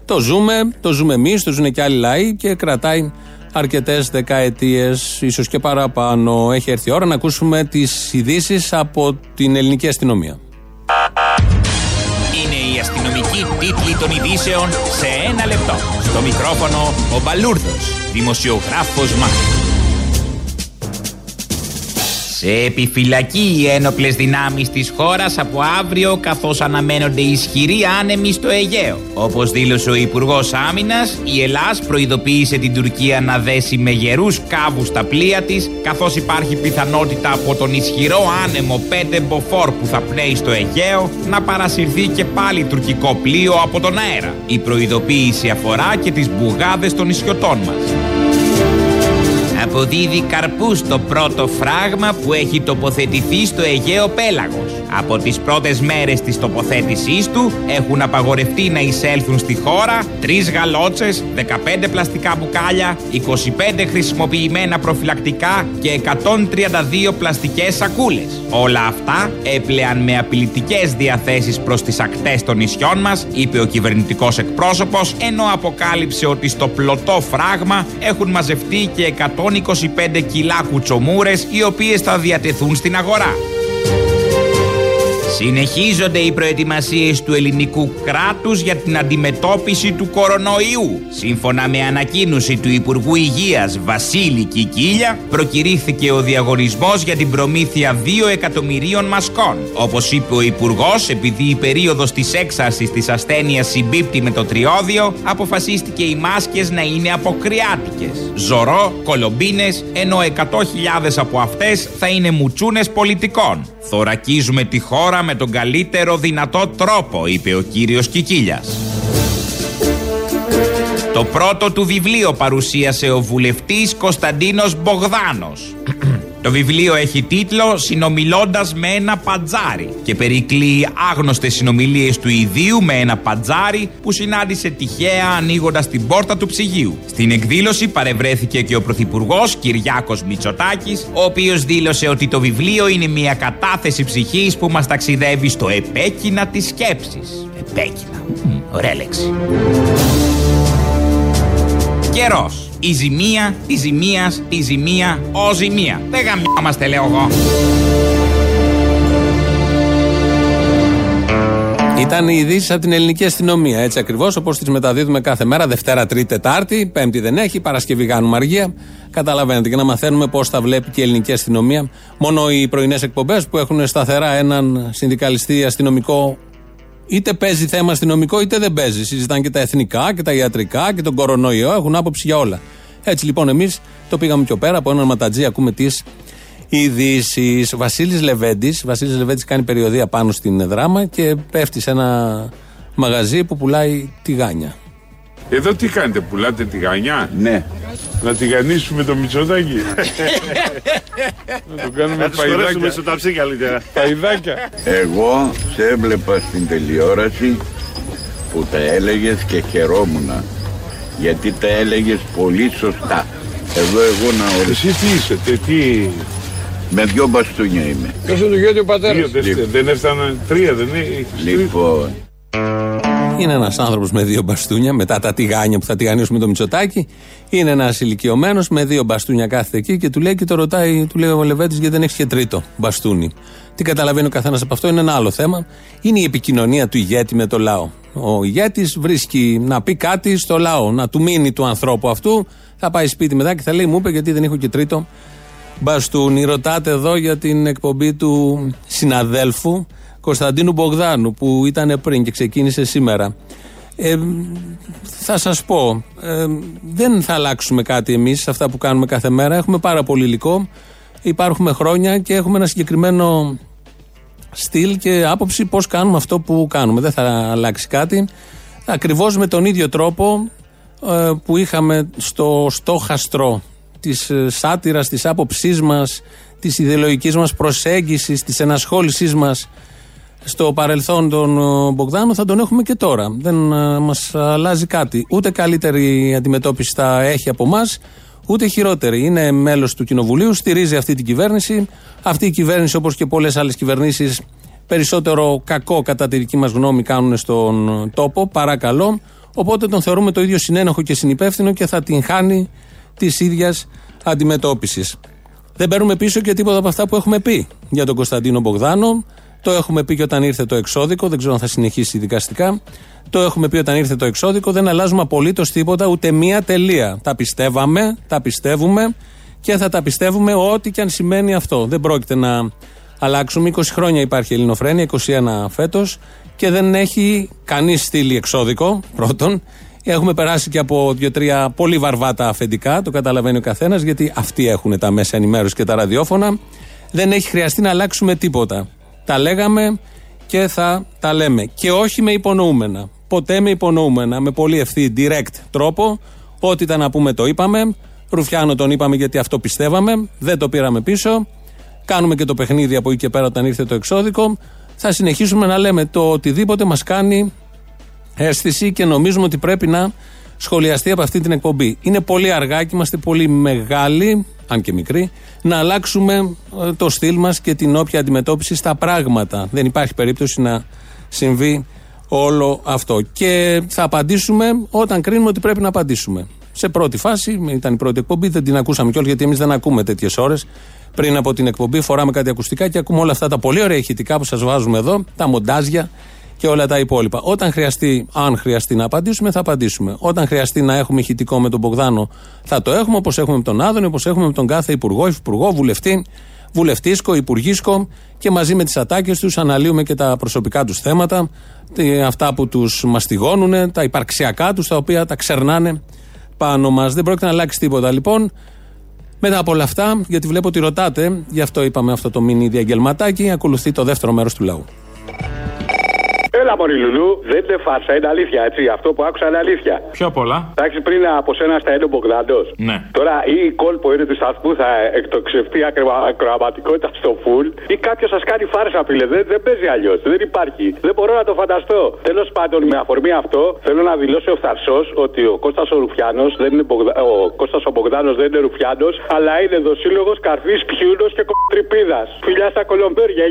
Το ζούμε, το ζούμε εμείς, το ζουν και άλλοι λαοί και κρατάει αρκετές δεκαετίες, ίσως και παραπάνω. Έχει έρθει η ώρα να ακούσουμε τις ειδήσει από την ελληνική αστυνομία. Είναι η αστυνομική τίτλη των ειδήσεων σε ένα λεπτό. Στο μικρόφωνο ο Μπαλούρδος, δημοσιογράφος Μάρκος. Σε επιφυλακή οι ένοπλες δυνάμεις της χώρας από αύριο καθώς αναμένονται ισχυροί άνεμοι στο Αιγαίο. Όπως δήλωσε ο Υπουργός Άμυνας, η Ελλάς προειδοποίησε την Τουρκία να δέσει με γερούς κάβους στα πλοία της καθώς υπάρχει πιθανότητα από τον ισχυρό άνεμο 5 μποφόρ που θα πνέει στο Αιγαίο να παρασυρθεί και πάλι τουρκικό πλοίο από τον αέρα. Η προειδοποίηση αφορά και τις μπουγάδες των νησιωτών μας. Αποδίδει καρπούς το πρώτο φράγμα που έχει τοποθετηθεί στο Αιγαίο Πέλαγος. Από τις πρώτες μέρες της τοποθέτησής του έχουν απαγορευτεί να εισέλθουν στη χώρα τρεις γαλότσες, 15 πλαστικά μπουκάλια, 25 χρησιμοποιημένα προφυλακτικά και 132 πλαστικές σακούλες. Όλα αυτά έπλεαν με απειλητικές διαθέσεις προς τις ακτές των νησιών μας, είπε ο κυβερνητικός εκπρόσωπος, ενώ αποκάλυψε ότι στο πλωτό φράγμα έχουν μαζευτεί και 125 κιλά κουτσομούρες οι οποίες θα διατεθούν στην αγορά. Συνεχίζονται οι προετοιμασίες του ελληνικού κράτους για την αντιμετώπιση του κορονοϊού. Σύμφωνα με ανακοίνωση του Υπουργού Υγείας Βασίλη Κικίλια, προκηρύχθηκε ο διαγωνισμός για την προμήθεια 2 εκατομμυρίων μασκών. Όπως είπε ο Υπουργός, επειδή η περίοδος της έξαρσης της ασθένειας συμπίπτει με το τριώδιο, αποφασίστηκε οι μάσκες να είναι αποκριάτικες. Ζωρό, κολομπίνες, ενώ 100.000 από αυτές θα είναι μουτσούνες πολιτικών. Θωρακίζουμε τη χώρα με τον καλύτερο δυνατό τρόπο, είπε ο κύριος Κικίλιας. Το πρώτο του βιβλίο παρουσίασε ο βουλευτής Κωνσταντίνος Μπογδάνος. Το βιβλίο έχει τίτλο Συνομιλώντας με ένα πατζάρι και περικλεί άγνωστες συνομιλίες του ιδίου με ένα πατζάρι που συνάντησε τυχαία ανοίγοντας την πόρτα του ψυγείου. Στην εκδήλωση παρευρέθηκε και ο Πρωθυπουργός Κυριάκος Μητσοτάκης, ο οποίος δήλωσε ότι το βιβλίο είναι μια κατάθεση ψυχής που μας ταξιδεύει στο επέκεινα της σκέψης. Επέκεινα. Ωραία λέξη. Καιρός. Η ζημία, η ζημίας, η ζημία, ο ζημία. Δεν γαμιόμαστε, λέω εγώ. Ήταν οι ειδήσεις από την ελληνική αστυνομία. Έτσι ακριβώς όπως τις μεταδίδουμε κάθε μέρα, Δευτέρα, Τρίτη, Τετάρτη. Πέμπτη δεν έχει, Παρασκευή κάνουμε αργία. Καταλαβαίνετε και να μαθαίνουμε πώς τα βλέπει και η ελληνική αστυνομία. Μόνο οι πρωινές εκπομπές που έχουν σταθερά έναν συνδικαλιστή αστυνομικό είτε παίζει θέμα αστυνομικό είτε δεν παίζει. Συζητάνε και τα εθνικά και τα ιατρικά και τον κορονοϊό. Έχουν άποψη για όλα. Έτσι λοιπόν εμείς το πήγαμε πιο πέρα από έναν ματατζή. Ακούμε τις ειδήσεις. Βασίλης Λεβέντης. Βασίλης Λεβέντης κάνει περιοδία πάνω στην δράμα και πέφτει σε ένα μαγαζί που πουλάει τηγάνια. Εδώ τι κάνετε, πουλάτε τηγανιά. Ναι. Να τηγανίσουμε το Μητσοτάκι. να το κάνουμε Να τους χωρέσουμε στο ταψί καλύτερα. Παϊδάκια. Εγώ σε έβλεπα στην τηλεόραση που τα έλεγες και χαιρόμουν. Γιατί τα έλεγες πολύ σωστά. Εδώ εγώ να οριστώ. Εσύ τι είσαι, τε, τι... Με δυο μπαστούνια είμαι. Πόσο του γιώτη ο πατέρας; Δεν έφταναν τρία, δεν είναι. Λοιπόν. Είναι ένας άνθρωπος με δύο μπαστούνια, μετά τα τηγάνια που θα τηγανίσουμε το Μητσοτάκι. Είναι ένας ηλικιωμένος με δύο μπαστούνια κάθεται εκεί και του λέει και το ρωτάει, του λέει ο Λεβέντης, γιατί δεν έχεις και τρίτο μπαστούνι. Τι καταλαβαίνει ο καθένας από αυτό είναι ένα άλλο θέμα. Είναι η επικοινωνία του ηγέτη με το λαό. Ο ηγέτης βρίσκει να πει κάτι στο λαό, να του μείνει του ανθρώπου αυτού. Θα πάει σπίτι μετά και θα λέει: Μου είπε γιατί δεν έχω και τρίτο μπαστούνι. Ρωτάτε εδώ για την εκπομπή του συναδέλφου Κωνσταντίνου Μπογδάνου που ήταν πριν και ξεκίνησε σήμερα. Ε, θα σας πω, ε, δεν θα αλλάξουμε κάτι εμείς σε αυτά που κάνουμε κάθε μέρα. Έχουμε πάρα πολύ υλικό, υπάρχουμε χρόνια και έχουμε ένα συγκεκριμένο στυλ και άποψη πώς κάνουμε αυτό που κάνουμε. Δεν θα αλλάξει κάτι. Ακριβώς με τον ίδιο τρόπο ε, που είχαμε στο στόχαστρο της ε, σάτυρας, της άποψής μας, της ιδεολογικής μας προσέγγισης, της ενασχόλησής μας στο παρελθόν τον ε, Μπογδάνο θα τον έχουμε και τώρα. Δεν ε, μας αλλάζει κάτι. Ούτε καλύτερη αντιμετώπιση θα έχει από εμά, ούτε χειρότερη. Είναι μέλος του Κοινοβουλίου, στηρίζει αυτή την κυβέρνηση. Αυτή η κυβέρνηση, όπως και πολλές άλλες κυβερνήσεις, περισσότερο κακό κατά τη δική μας γνώμη κάνουν στον τόπο, παρακαλώ. Οπότε τον θεωρούμε το ίδιο συνένοχο και συνυπεύθυνο και θα την χάνει της ίδιας αντιμετώπισης. Δεν παίρνουμε πίσω και τίποτα από αυτά που έχουμε πει για τον Κωνσταντίνο Μπογδάνο. Το έχουμε πει και όταν ήρθε το εξώδικο, δεν ξέρω αν θα συνεχίσει δικαστικά. Το έχουμε πει όταν ήρθε το εξώδικο, δεν αλλάζουμε απολύτως τίποτα, ούτε μία τελεία. Τα πιστεύαμε, τα πιστεύουμε και θα τα πιστεύουμε ό,τι και αν σημαίνει αυτό. Δεν πρόκειται να αλλάξουμε. 20 χρόνια υπάρχει Ελληνοφρένια, 21 φέτος και δεν έχει κανείς στείλει εξώδικο, πρώτον. Έχουμε περάσει και από δύο-τρία πολύ βαρβάτα αφεντικά, το καταλαβαίνει ο καθένας, γιατί αυτοί έχουν τα μέσα ενημέρωσης και τα ραδιόφωνα. Δεν έχει χρειαστεί να αλλάξουμε τίποτα. Τα λέγαμε και θα τα λέμε. Και όχι με υπονοούμενα. Ποτέ με υπονοούμενα. Με πολύ ευθύ, direct τρόπο. Ό,τι ήταν να πούμε το είπαμε. Ρουφιάνο τον είπαμε γιατί αυτό πιστεύαμε. Δεν το πήραμε πίσω. Κάνουμε και το παιχνίδι από εκεί και πέρα όταν ήρθε το εξώδικο. Θα συνεχίσουμε να λέμε το οτιδήποτε μας κάνει αίσθηση και νομίζουμε ότι πρέπει να σχολιαστεί από αυτή την εκπομπή. Είναι πολύ αργά και είμαστε πολύ μεγάλοι, αν και μικροί, να αλλάξουμε ε, το στυλ μας και την όποια αντιμετώπιση στα πράγματα. Δεν υπάρχει περίπτωση να συμβεί όλο αυτό. Και θα απαντήσουμε όταν κρίνουμε ότι πρέπει να απαντήσουμε. Σε πρώτη φάση, ήταν η πρώτη εκπομπή, δεν την ακούσαμε κιόλας γιατί εμείς δεν ακούμε τέτοιες ώρες. Πριν από την εκπομπή, φοράμε κάτι ακουστικά και ακούμε όλα αυτά τα πολύ ωραία ηχητικά που σας βάζουμε εδώ, τα μοντάζια και όλα τα υπόλοιπα. Όταν χρειαστεί, αν χρειαστεί να απαντήσουμε, θα απαντήσουμε. Όταν χρειαστεί να έχουμε ηχητικό με τον Μπογδάνο, θα το έχουμε όπως έχουμε με τον Άδωνη, όπως έχουμε με τον κάθε υπουργό, υπουργό, βουλευτή, βουλευτήσκο, υπουργίσκο και μαζί με τις ατάκες τους αναλύουμε και τα προσωπικά τους θέματα, αυτά που τους μαστιγώνουν, τα υπαρξιακά τους, τα οποία τα ξερνάνε πάνω μας. Δεν πρόκειται να αλλάξει τίποτα λοιπόν. Μετά από όλα αυτά, γιατί βλέπω ότι ρωτάτε, γι' αυτό είπαμε αυτό το μίνι διαγγελματάκι, ακολουθεί το δεύτερο μέρος του λαού. Έλα, Μωρή Λουλού, δεν είναι φάρσα, είναι αλήθεια, έτσι. Αυτό που άκουσα είναι αλήθεια. Πιο πολλά. Εντάξει, πριν από σένα στα έντο Μπογδάντο. Ναι. Τώρα ή η κόλπο είναι του σταθμού θα εκτοξευτεί ακροαματικότητα στο φουλ ή κάποιος σας κάνει φάρσα, φίλε. Δεν, δεν παίζει αλλιώς. Δεν υπάρχει. Δεν μπορώ να το φανταστώ. Τέλος πάντων, με αφορμή αυτό, θέλω να δηλώσει ο Φθαρσό ότι ο Κώστας ο Ρουφιάνος δεν είναι Μπογδα... Ο Κώστας ο Μπογδάνος δεν είναι Ρουφιάνος, αλλά είναι δοσύλλογο καρφής πιούνος και κοντρυπίδα. Φιλιά στα κολομπέρια.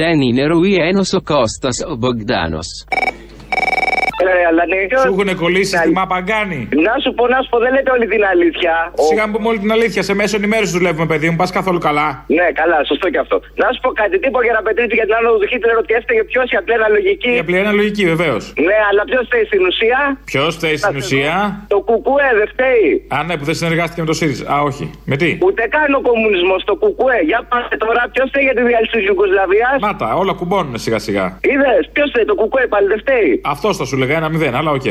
Δεν είναι Ρουιένο ο Κώστας ο Μπογδάνος. planos Σου έχουν κολλήσει στη μαπαγκάνη. Να σου πω, να σου πω, δεν λέτε όλη την αλήθεια. Σιγά μου πούμε όλη την αλήθεια. Σε μέσο ενημέρωση δουλεύουμε, παιδί μου. Πας καθόλου καλά. Ναι, καλά, σωστό και αυτό. Να σου πω κάτι, τίποτα για να πετρείτε για την άνοδο του Χίτλερ ότι έφταιγε ποιο η απλή αναλογική. Η απλή αναλογική, βεβαίως. Ναι, αλλά ποιος φταίει στην ουσία; Ποιος φταίει στην ουσία; Το κουκουέ δεν φταίει. Α, ναι, που δεν συνεργάστηκε με το ΣΥΡΙΖΑ. Α, όχι. Με τι; Ούτε καν ο κομμουνισμός, το κουκουέ. Για πάτε τώρα, ποιος φταίει για τη διάλυση της Ιουγκοσλαβίας; Μάτα, όλα κουμπώνουν σιγά σιγά. Είδες, ποιος φταίει, το κουκουέ πάλι δεν φταίει. Αυτός θα σου 'λεγα ένα μηδέν, αλλά οκ.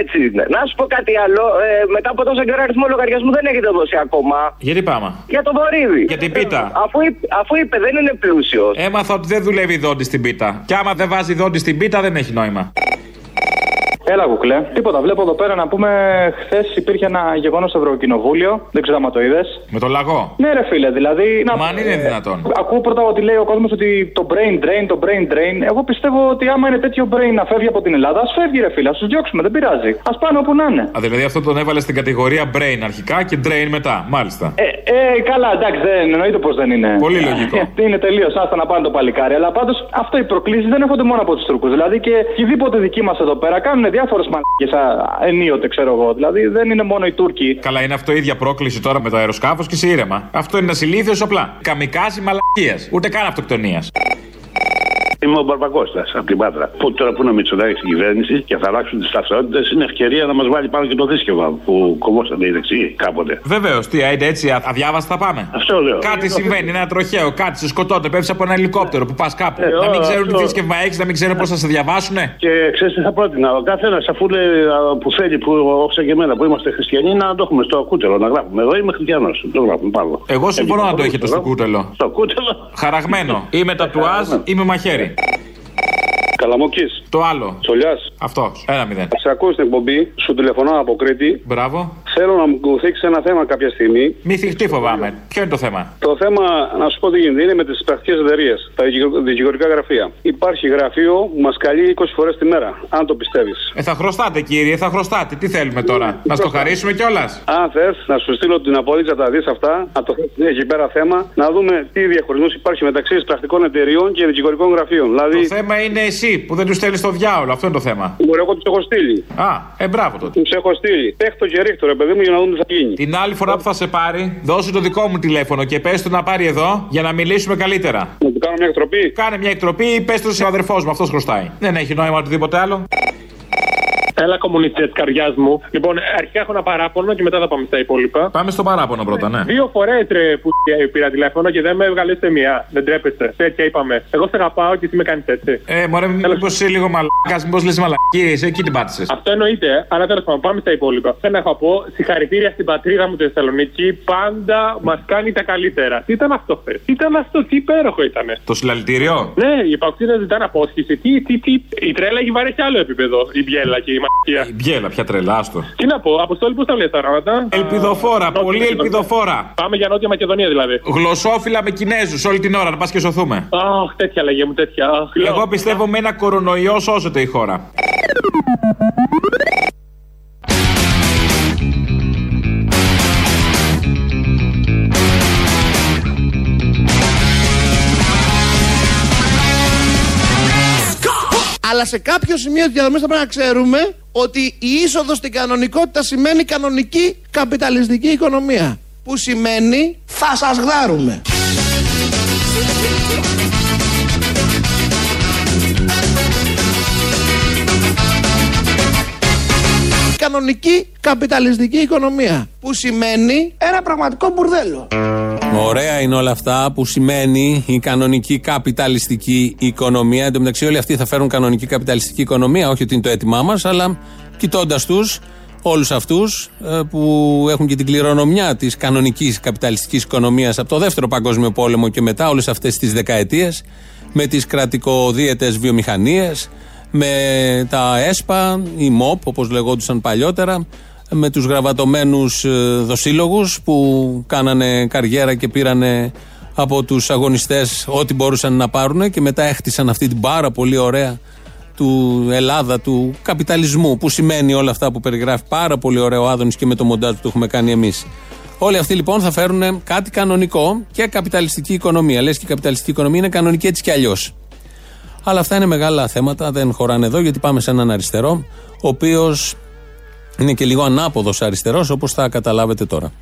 Έτσι είναι. Να σου πω κάτι άλλο. Ε, μετά από τόσο καιρό αριθμό λογαριασμού δεν έχετε δώσει ακόμα. Γιατί πάμε; Για το βορίδι. Για την πίτα. Αφού, αφού είπε δεν είναι πλούσιος. Έμαθα ότι δεν δουλεύει δόντι στην πίτα. Και άμα δεν βάζει δόντι στην πίτα δεν έχει νόημα. Έλα, κουκλέ. Τίποτα. Βλέπω εδώ πέρα να πούμε, χθες υπήρχε ένα γεγονός στο Ευρωκοινοβούλιο. Δεν ξέρω αν το είδες. Με το λαγό. Ναι, ρε φίλε, δηλαδή. Μα αν είναι δυνατόν. Ακούω πρώτα ότι λέει ο κόσμος ότι το brain drain, το brain drain. Εγώ πιστεύω ότι άμα είναι τέτοιο brain να φεύγει από την Ελλάδα, ας φεύγει, ρε φίλε, ας τους διώξουμε, δεν πειράζει. Ας πάνε όπου να είναι. Α, δηλαδή αυτό τον έβαλε στην κατηγορία brain αρχικά και drain μετά, μάλιστα. Ε, ε καλά, εντάξει, δεν εννοείται πως δεν είναι. Πολύ λογικό. είναι τελείως άστα να πάνε το παλικάρι. Αλλά πάντως αυτό οι προκλήσεις δεν έρχονται μόνο από τους Τούρκους. Δηλαδή και οποιοδήποτε δικοί μας εδώ πέρα κάνουν διάφορες μαλακίες ενίοτε, ξέρω εγώ. Δηλαδή δεν είναι μόνο οι Τούρκοι. Καλά, είναι αυτό η ίδια πρόκληση τώρα με το αεροσκάφος και σε ήρεμα. Αυτό είναι ένα ηλίθιος απλά. Καμικάζι μαλακία. Ούτε καν αυτοκτονίας. Είμαι ο Μπαρμπακώστα από την Πάτρα. Που τώρα που είναι ο Μητσοτάκης στην κυβέρνηση και θα αλλάξουν τις ταυτότητες, είναι ευκαιρία να μας βάλει πάνω και το δίσκευα που κομμόσατε οι δεξιοί κάποτε. Βεβαίως, τι έτσι αδιάβαστα θα πάμε. Αυτό λέω. Κάτι συμβαίνει, ένα τροχαίο, κάτι σε σκοτώνται, πέφτεις από ένα ελικόπτερο που πας κάπου. Ε, να μην ξέρουν τι δίσκευμα έχεις, να μην ξέρουν πώς θα σε διαβάσουν. Και ξέρεις τι θα πρότεινα. Ο καθένας αφού λέει που θέλει, που όσα και εμένα που είμαστε χριστιανοί, να το έχουμε στο κούτελο να γράφουμε. Εγώ είμαι χριστιανός. Το γράφουμε πάνω. Εγώ συμφωνώ να το έχετε στο κούτελο. Στο κούτελο. Χαραγμένο. Ή με τατουάζ ή με μαχαίρι. Καλαμόκη. Το άλλο. Σολιά. Αυτός. Ένα μηδέν. Σε ακούω στην εκπομπή, σου τηλεφωνώ από Κρήτη. Μπράβο. Θέλω να μου θίξει ένα θέμα κάποια στιγμή. Μη θυχτεί φοβάμαι. Ποιο είναι το θέμα; Το θέμα, να σου πω τι γίνεται, είναι με τις πρακτικές εταιρείες, τα δικηγορικά γραφεία. Υπάρχει γραφείο που μας καλεί 20 φορές τη μέρα, αν το πιστεύεις. Ε, θα χρωστάτε κύριε, θα χρωστάτε. Τι θέλουμε τώρα, να στο χαρίσουμε κιόλας; Αν θες, να σου στείλω την απολύτσα τα δεις αυτά, να το θέσει εκεί πέρα θέμα, να δούμε τι διαχωρισμό υπάρχει μεταξύ πρακτικών εταιριών και δικηγορικών γραφείων. Δηλαδή... Το θέμα είναι εσύ που δεν τους στέλνεις στο διάολο, αυτό είναι το θέμα. Μπορεί, εγώ τους έχω στείλει. Α, ε, μπράβο τότε. Τους έχω στείλει. Πέχτο και ρίχτω, ρε παιδί μου, για να δούμε τι θα γίνει. Την άλλη φορά που θα σε πάρει, δώσε το δικό μου τηλέφωνο και πες του να πάρει εδώ για να μιλήσουμε καλύτερα. Να του κάνω μια εκτροπή. Κάνε μια εκτροπή ή πες του ο αδερφός μου, αυτός χρωστάει. Δεν έχει νόημα οτιδήποτε άλλο. Έλα, κομμουνιστέ της καρδιά μου. Λοιπόν, αρχικά έχω ένα παράπονο και μετά θα πάμε στα υπόλοιπα. Πάμε στο παράπονο πρώτα, ναι. Δύο φορές τρε που πήρα τηλέφωνο και δεν με έβγαλε σε μία. Δεν τρέπεστε. Τέτοια είπαμε. Εγώ σε αγαπάω και εσύ με κάνεις έτσι. Ε, μωρέ, μήπως είσαι λίγο μαλάκας, μήπως λες μαλακίες, εκεί την πάτησες. Αυτό εννοείται, αλλά τέλος πάντων πάμε στα υπόλοιπα. Θέλω να πω συγχαρητήρια στην πατρίδα μου τη Θεσσαλονίκη. Πάντα μας κάνει τα καλύτερα. Τι ήταν αυτό, θε. Τι ήταν αυτό, τι υπέροχο ήταν. Το συλλαλητήριο; Ναι, οι παοξίδε ζητάνε απόσχηση. Τι, τι, τι. Η τρέλα έχει βαρέσει άλλο επίπεδο. Η μπιέλα και η μαλακία. Μπιέλα, πια τρελάστο. Τι να πω, Αποστόλη, πώς τα λε τώρα, μετά. Ελπιδοφόρα, πολύ ελπιδοφόρα. Πάμε για Νότια Μακεδονία δηλαδή. Γλωσσόφιλα με Κινέζους όλη την ώρα, να πας και σωθούμε. Αχ, τέτοια λέγε μου, τέτοια. Αχ, λέω. Εγώ πιστεύω με ένα κορονοϊό σώζεται η χώρα. Αλλά σε κάποιο σημείο της διαδρομής θα πρέπει να ξέρουμε ότι η είσοδος στην κανονικότητα σημαίνει κανονική καπιταλιστική οικονομία. Που σημαίνει θα σας γδάρουμε. Κανονική καπιταλιστική οικονομία. Που σημαίνει ένα πραγματικό μπουρδέλο. Ωραία είναι όλα αυτά που σημαίνει η κανονική καπιταλιστική οικονομία. Εν τω μεταξύ, όλοι αυτοί θα φέρουν κανονική καπιταλιστική οικονομία. Όχι ότι είναι το έτοιμά μας, αλλά κοιτώντας τους, όλους αυτούς που έχουν και την κληρονομιά της κανονικής καπιταλιστικής οικονομίας από το δεύτερο Παγκόσμιο Πόλεμο και μετά, όλες αυτές τις δεκαετίες, με τις κρατικοδίαιτε βιομηχανίες, με τα ΕΣΠΑ, η ΜΟΠ, όπως λεγόντουσαν παλιότερα, με τους γραβατωμένους ε, δοσύλλογους που κάνανε καριέρα και πήρανε από τους αγωνιστές ό,τι μπορούσαν να πάρουν και μετά έχτισαν αυτή την πάρα πολύ ωραία του Ελλάδα, του καπιταλισμού που σημαίνει όλα αυτά που περιγράφει πάρα πολύ ωραίο ο Άδωνης και με το μοντάζ που το έχουμε κάνει εμείς. Όλοι αυτοί λοιπόν θα φέρουν κάτι κανονικό και καπιταλιστική οικονομία. Λες και η καπιταλιστική οικονομία είναι κανονική έτσι κι αλλιώς. Αλλά αυτά είναι μεγάλα θέματα, δεν χωράνε εδώ γιατί πάμε σε έναν αριστερό, ο οποίος είναι και λίγο ανάποδος αριστερός όπως θα καταλάβετε τώρα.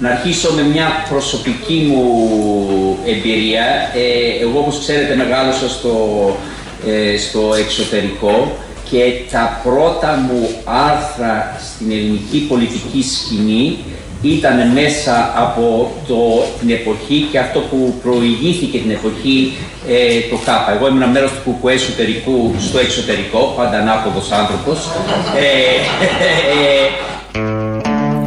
Να αρχίσω με μια προσωπική μου εμπειρία. Ε, εγώ όπως ξέρετε μεγάλωσα στο, ε, στο εξωτερικό και τα πρώτα μου άρθρα στην ελληνική πολιτική σκηνή ήταν μέσα από το, την εποχή και αυτό που προηγήθηκε την εποχή ε, το ΚΑΠΑ. Εγώ ήμουν μέρος του κουκουέ εσωτερικού στο εξωτερικό, πάντα ανάποδος άνθρωπος. Ε, ε,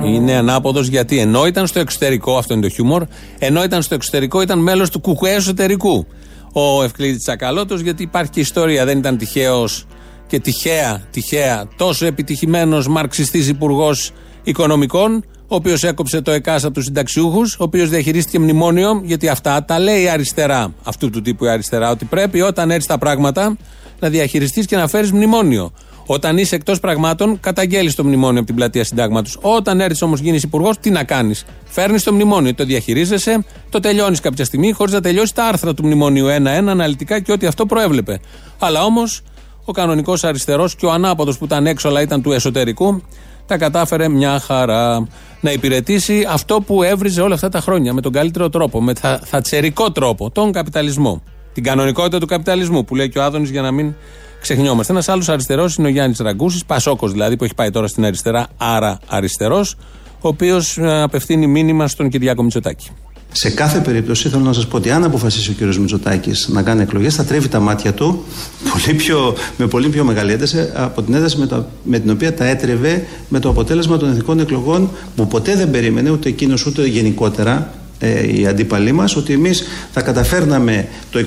είναι ανάποδος γιατί ενώ ήταν στο εξωτερικό, αυτό είναι το χιούμορ, ενώ ήταν στο εξωτερικό ήταν μέλος του κουκουέ εσωτερικού. Ο Ευκλήδης Τσακαλώτος, γιατί υπάρχει και ιστορία, δεν ήταν τυχαίος και τυχαία, τυχαία τόσο επιτυχημένος μαρξιστής υπουργός οικονομικών, ο οποίος έκοψε το ΕΚΑΣ από τους συνταξιούχους, ο οποίος διαχειρίστηκε μνημόνιο, γιατί αυτά τα λέει η αριστερά, αυτού του τύπου η αριστερά, ότι πρέπει όταν έρθει τα πράγματα να διαχειριστείς και να φέρεις μνημόνιο. Όταν είσαι εκτός πραγμάτων, καταγγέλεις το μνημόνιο από την πλατεία συντάγματος. Όταν έρθεις όμως γίνεις υπουργός, τι να κάνεις. Φέρνεις το μνημόνιο, το διαχειρίζεσαι, το τελειώνεις κάποια στιγμή, χωρίς να τελειώσει τα άρθρα του μνημονίου ένα-ένα αναλυτικά και ό,τι αυτό προέβλεπε. Αλλά όμως ο κανονικός αριστερός και ο ανάποδος που ήταν έξω αλλά ήταν του εσωτερικού, τα κατάφερε μια χαρά να υπηρετήσει αυτό που έβριζε όλα αυτά τα χρόνια με τον καλύτερο τρόπο, με θα, θατσερικό τρόπο, τον καπιταλισμό. Την κανονικότητα του καπιταλισμού που λέει και ο Άδωνης για να μην ξεχνιόμαστε. Ένας άλλος αριστερός είναι ο Γιάννης Ραγκούσης, Πασόκος δηλαδή, που έχει πάει τώρα στην αριστερά, άρα αριστερός, ο οποίος ε, απευθύνει μήνυμα στον Κυριάκο Μητσοτάκη. Σε κάθε περίπτωση θέλω να σας πω ότι αν αποφασίσει ο κ. Μητσοτάκης να κάνει εκλογές, θα τρέβει τα μάτια του πολύ πιο, με πολύ πιο μεγάλη ένταση από την ένταση με, με την οποία τα έτρεβε με το αποτέλεσμα των εθνικών εκλογών που ποτέ δεν περίμενε ούτε εκείνος ούτε γενικότερα ε, οι αντίπαλοι μας ότι εμείς θα καταφέρναμε το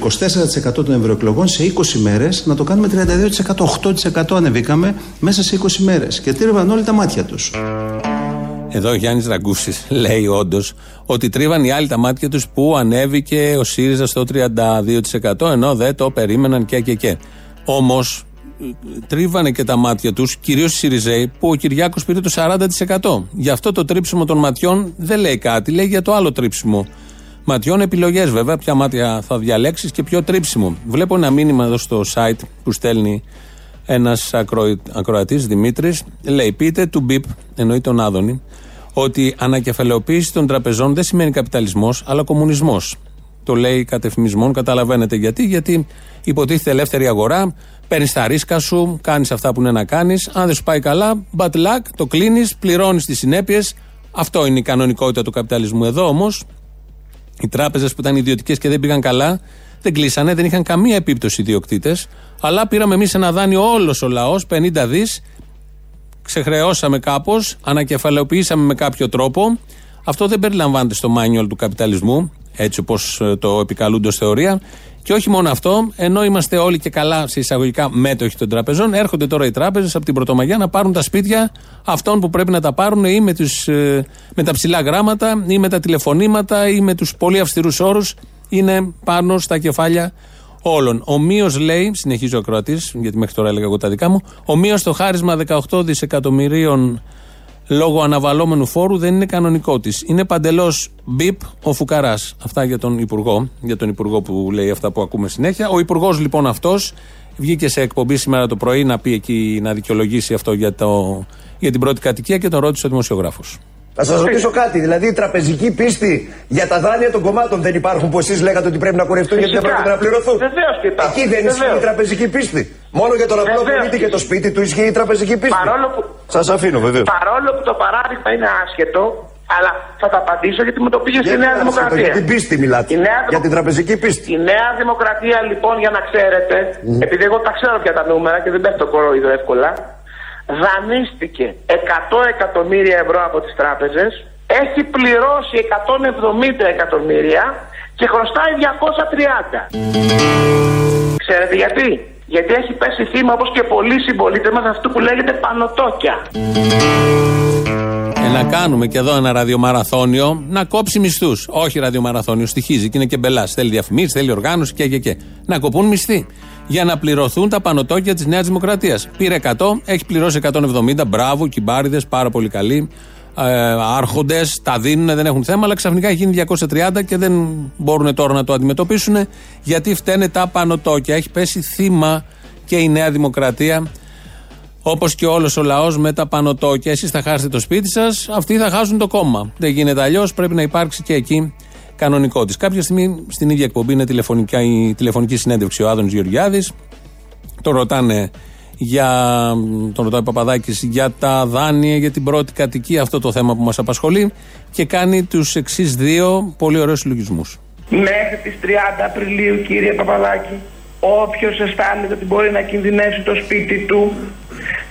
24% των ευρωεκλογών σε 20 μέρες να το κάνουμε 32%. 8% ανεβήκαμε μέσα σε 20 μέρες. Και τρίβαν όλοι τα μάτια τους. Εδώ ο Γιάννης Ραγκούσης λέει όντως ότι τρίβαν οι άλλοι τα μάτια τους που ανέβηκε ο ΣΥΡΙΖΑ στο 32% ενώ δεν το περίμεναν και και και. Όμως τρίβανε και τα μάτια τους, κυρίως οι ΣΥΡΙΖΑΙ, που ο Κυριάκος πήρε το 40%. Γι' αυτό το τρίψιμο των ματιών δεν λέει κάτι, λέει για το άλλο τρίψιμο. Ματιών επιλογές βέβαια, ποια μάτια θα διαλέξεις και ποιο τρίψιμο. Βλέπω ένα μήνυμα εδώ στο site που στέλνει ένας ακροατής Δημήτρης, λέει: Πείτε του Μπίπ, εννοεί τον Άδωνη, ότι ανακεφαλαιοποίηση των τραπεζών δεν σημαίνει καπιταλισμός, αλλά κομμουνισμός. Το λέει κατεφημισμόν, καταλαβαίνετε γιατί. Γιατί υποτίθεται ελεύθερη αγορά, παίρνεις τα ρίσκα σου, κάνεις αυτά που είναι να κάνεις. Αν δεν σου πάει καλά, bad luck, το κλείνεις, πληρώνεις τις συνέπειες. Αυτό είναι η κανονικότητα του καπιταλισμού. Εδώ όμως, οι τράπεζες που ήταν ιδιωτικές και δεν πήγαν καλά, δεν κλείσανε, δεν είχαν καμία επίπτωση οι ιδιοκτήτες. Αλλά πήραμε εμείς ένα δάνειο όλος ο λαός, 50 δις, ξεχρεώσαμε κάπως, ανακεφαλαιοποιήσαμε με κάποιο τρόπο. Αυτό δεν περιλαμβάνεται στο manual του καπιταλισμού, έτσι όπως ε, το επικαλούνται ως θεωρία. Και όχι μόνο αυτό, ενώ είμαστε όλοι και καλά σε εισαγωγικά μέτοχοι των τραπεζών, έρχονται τώρα οι τράπεζες από την Πρωτομαγιά να πάρουν τα σπίτια αυτών που πρέπει να τα πάρουν ή με, τους, ε, με τα ψηλά γράμματα ή με τα τηλεφωνήματα ή με τους πολύ αυστηρούς όρους. Είναι πάνω στα κεφάλια όλων. Ομοίω λέει, συνεχίζει ο Κροατή, γιατί μέχρι τώρα έλεγα εγώ τα δικά μου, ομοίω το χάρισμα 18 δισεκατομμυρίων λόγω αναβαλώμενου φόρου δεν είναι κανονικό της. Είναι παντελώς μπιπ ο Φουκαράς. Αυτά για τον Υπουργό, για τον Υπουργό που λέει αυτά που ακούμε συνέχεια. Ο Υπουργός λοιπόν αυτός βγήκε σε εκπομπή σήμερα το πρωί να πει εκεί να δικαιολογήσει αυτό για, το, για την πρώτη κατοικία και τον ρώτησε ο δημοσιογράφος. Θα σας ρωτήσω κάτι. Δηλαδή, η τραπεζική πίστη για τα δάνεια των κομμάτων δεν υπάρχουν που εσείς λέγατε ότι πρέπει να κουρευτούν γιατί δεν πρέπει να πληρωθούν; Βεβαίως και υπάρχουν. Εκεί δεν ισχύει η τραπεζική πίστη. Μόνο για τον απλό πολίτη και το σπίτι του ισχύει η τραπεζική πίστη. Παρόλο που... Σας αφήνω, βεβαίως. Παρόλο που το παράδειγμα είναι άσχετο, αλλά θα τα απαντήσω γιατί μου το πήγε στη Νέα Δημοκρατία. Για την πίστη μιλάτε. Νέα... Για την τραπεζική πίστη. Η Νέα Δημοκρατία λοιπόν για να ξέρετε, επειδή εγώ τα ξέρω πια τα νούμερα και δεν πέφτω κορόιδο εύκολα, δανείστηκε 100 εκατομμύρια ευρώ από τις τράπεζες έχει πληρώσει 170 εκατομμύρια και χρωστάει 230. Ξέρετε γιατί; Γιατί έχει πέσει θύμα όπως και πολλοί συμπολίτες μας αυτού που λέγεται πανωτόκια. Ε, να κάνουμε και εδώ ένα ραδιομαραθώνιο να κόψει μισθούς. Όχι ραδιομαραθώνιο, στοιχίζει και είναι και μπελάς. Θέλει διαφημίσεις, θέλει οργάνωση και, και, και. Να κοπούν μισθοί. Για να πληρωθούν τα πανωτόκια της Νέας Δημοκρατίας. Πήρε 100, έχει πληρώσει 170. Μπράβο, κυμπάριδες, πάρα πολύ καλοί ε, άρχοντες, τα δίνουν, δεν έχουν θέμα, αλλά ξαφνικά έχει γίνει 230 και δεν μπορούν τώρα να το αντιμετωπίσουν γιατί φταίνε τα πανωτόκια. Έχει πέσει θύμα και η Νέα Δημοκρατία. Όπως και όλος ο λαός με τα πανωτόκια. Εσείς θα χάσετε το σπίτι σας, αυτοί θα χάσουν το κόμμα. Δεν γίνεται αλλιώς, πρέπει να υπάρξει και εκεί κανονικό της. Κάποια στιγμή στην ίδια εκπομπή είναι η τηλεφωνική συνέντευξη ο Άδων Γεωργιάδης. Το ρωτάνε για τον ρωτάει Παπαδάκης για τα δάνεια για την πρώτη κατοικία, αυτό το θέμα που μας απασχολεί και κάνει τους εξής δύο πολύ ωραίους συλλογισμούς. Μέχρι τις 30 Απριλίου, κύριε Παπαδάκη, όποιος αισθάνεται ότι μπορεί να κινδυνεύσει το σπίτι του,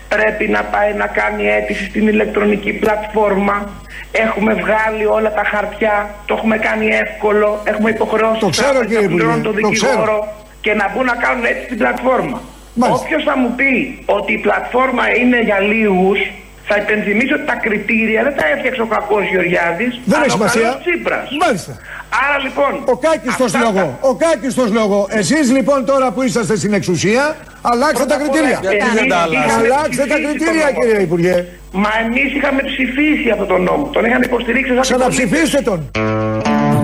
πρέπει να πάει να κάνει αίτηση στην ηλεκτρονική πλατφόρμα. Έχουμε βγάλει όλα τα χαρτιά, το έχουμε κάνει εύκολο, έχουμε υποχρεώσει το ξέρω, κύριε να τον δικηγόρο και να μπουν να κάνουν αίτηση στην πλατφόρμα. Όποιος θα μου πει ότι η πλατφόρμα είναι για λίγους, θα υπενθυμίσω ότι τα κριτήρια δεν τα έφτιαξε ο κακός Γεωργιάδης. Δεν έχει σημασία. Μάλιστα. Άρα λοιπόν. Ο κάκιστο λόγο. Ο κάκιστο λόγο. Εσείς λοιπόν τώρα που είσαστε στην εξουσία, αλλάξτε τα κριτήρια. Γιατί δεν τα Αλλάξτε τα κριτήρια, κύριε Υπουργέ. Μα εμείς είχαμε ψηφίσει αυτό τον νόμο. Τον είχαν υποστηρίξει σαν Ξαναψηφίστε τον.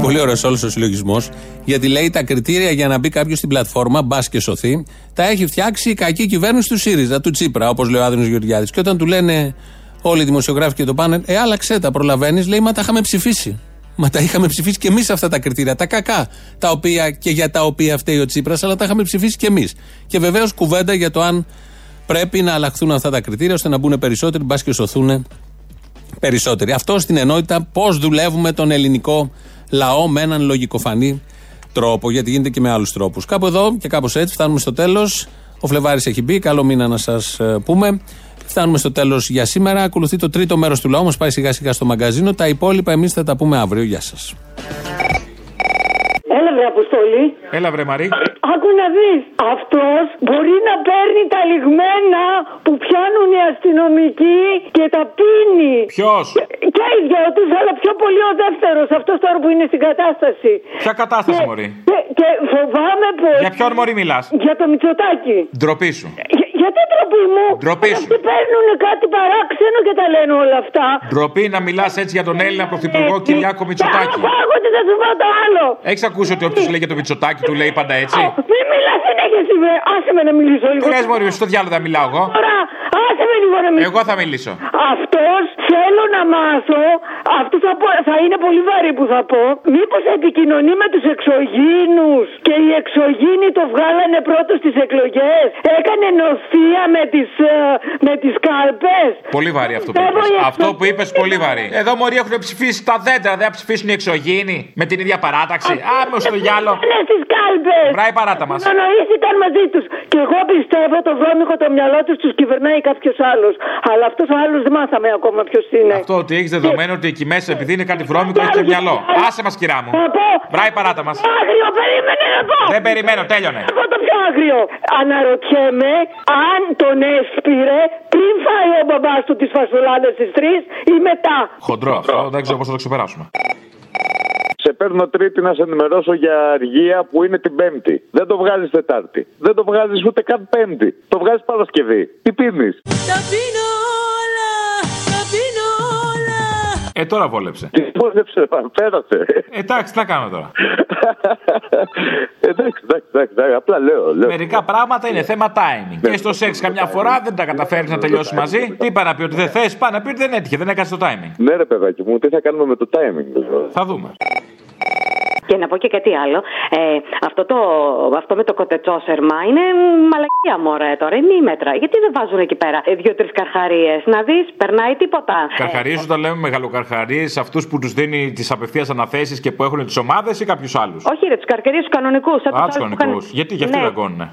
Πολύ ωραίος όλος ο συλλογισμός. Γιατί λέει τα κριτήρια για να μπει κάποιος στην πλατφόρμα, μπας και σωθεί, τα έχει φτιάξει η κακή κυβέρνηση του ΣΥΡΙΖΑ, του Τσίπρα, όπως λέει ο Άδωνο Γεωργιάδης. Και όταν του λένε όλοι οι δημοσιογράφοι και το πάνε, Ε, άλλαξε τα, προλαβαίνεις, λέει Μα τα είχαμε ψηφίσει. Μα τα είχαμε ψηφίσει και εμείς αυτά τα κριτήρια. Τα κακά, τα οποία και για τα οποία φταίει ο Τσίπρας, αλλά τα είχαμε ψηφίσει και εμείς. Και βεβαίως κουβέντα για το αν πρέπει να αλλάχθουν αυτά τα κριτήρια ώστε να μπουν περισσότεροι, μπας και σωθούν περισσότεροι. Αυτό στην ενότητα πώς δουλεύουμε τον ελληνικό λαό με έναν λογικοφανή τρόπο, γιατί γίνεται και με άλλους τρόπους. Κάπου εδώ και κάπως έτσι φτάνουμε στο τέλος. Ο Φλεβάρης έχει μπει. Καλό μήνα να σας ε, πούμε. Φτάνουμε στο τέλος για σήμερα. Ακολουθεί το τρίτο μέρος του λαού. Μας πάει σιγά σιγά στο μαγκαζίνο. Τα υπόλοιπα εμείς θα τα πούμε αύριο. Γεια σας. Έλα βρε Αποστολή. Έλα βρε Μαρή. Άκου να δεις. Αυτός μπορεί να παίρνει τα λιγμένα που πιάνουν οι αστυνομικοί και τα πίνει. Ποιος; Και οι δυο τους, αλλά πιο πολύ ο δεύτερος. Αυτός τώρα που είναι στην κατάσταση. Ποια κατάσταση, Και- Μωρή; Και, και φοβάμαι πολύ. Για ποιον Μωρή μιλάς; Για το Μητσοτάκι. Ντροπή σου. Για, γιατί ντροπή μου. Ντροπή σου. Αυτοί παίρνουν κάτι παράξενο και τα λένε όλα αυτά. Ντροπή να μιλά έτσι για τον Έλληνα Πρωθυπουργό Κυριάκο Μητσοτάκη. Άκου τι θα σου πω το άλλο. Έχει ακούσει ότι όποιο λέει για το Μητσοτάκη του λέει πάντα έτσι. Μην μιλά συνέχεια εσύ, βρε. Άσε με να μιλήσω λίγο. Λε Μωρή, στο διάλογο θα μιλάω εγώ. Τώρα, άσε με λίγο να μιλήσω. Εγώ θα μιλήσω. Αυτό θέλω να μάθω. Αυτό θα, πω, θα είναι πολύ βαρύ που θα πω. Μήπως επικοινωνεί με τους εξωγήνου και οι εξωγήνοι το βγάλανε πρώτος στις εκλογές; Έκανε νοθεία με τις με τις κάλπες; Πολύ βαρύ αυτό που Πιστεύω είπες. οι Αυτό που είπες πολύ βαρύ. Εδώ μωροί έχουν ψηφίσει τα δέντρα, δεν θα ψηφίσουν οι εξωγήινοι με την ίδια παράταξη. Άμε στο διάλο. Είναι στις κάλπες. Βράει παράτα μας. Συνονοήθηκαν μαζί τους. Και εγώ πιστεύω το βρώμικο το μυαλό τους τους κυβερνάει κάποιος άλλος. Αλλά αυτός ο άλλος δεν μάθαμε ακόμα ποιος είναι. Αυτό ότι έχεις δεδομένο ότι η εκεί μέσα επειδή είναι κάτι βρώμικο έχει και μυαλό. Άσε μας, κυρά μου. Μπράει παράτα μας. Άγριο, περίμενε να πω. Δεν περιμένω, τέλειωνε. Εγώ το πιο άγριο. Αναρωτιέμαι αν τον έσπηρε πριν φάει ο μπαμπάς του τις φασουλάδες τι τρεις ή μετά. Χοντρό αυτό, δεν ξέρω πώς θα το ξεπεράσουμε. Σε παίρνω Τρίτη να σε ενημερώσω για αργία που είναι την Πέμπτη. Δεν το βγάζεις Τετάρτη. Δεν το βγάζεις ούτε καν Πέμπτη. Το βγάζεις Παρασκευή. Τι πίνεις; Τα πίνω Ε, τώρα βόλεψε. Τι βόλεψε, πέρασε. Εντάξει, τι να κάνω τώρα. εντάξει, εντάξει, εντάξει, απλά λέω. λέω. Μερικά πράγματα είναι θέμα timing. Και στο σεξ καμιά φορά δεν τα καταφέρει να τελειώσεις μαζί. Τι είπα να πει ότι δεν θες, πάει να πει ότι δεν έτυχε, δεν έκανε το timing. Ναι, ρε παιδάκι μου, τι θα κάνουμε με το timing. δηλαδή. Θα δούμε. Και να πω και κάτι άλλο. Ε, αυτό, το, αυτό με το κοτετσόσερμα είναι μαλακία μωρέ τώρα, είναι μέτρα. Γιατί δεν βάζουν εκεί πέρα ε, δύο-τρεις καρχαρίες; Να δεις, περνάει τίποτα. Καρχαρίες όταν λέμε μεγαλοκαρχαρίες, αυτούς που τους δίνει τις απευθείας αναθέσεις και που έχουν τις ομάδες ή κάποιους άλλους; Όχι, ρε, τους καρχαρίε τους κανονικούς. Α, τους κανονικούς. Γιατί, γιατί Ναι. δεν κόνουνε;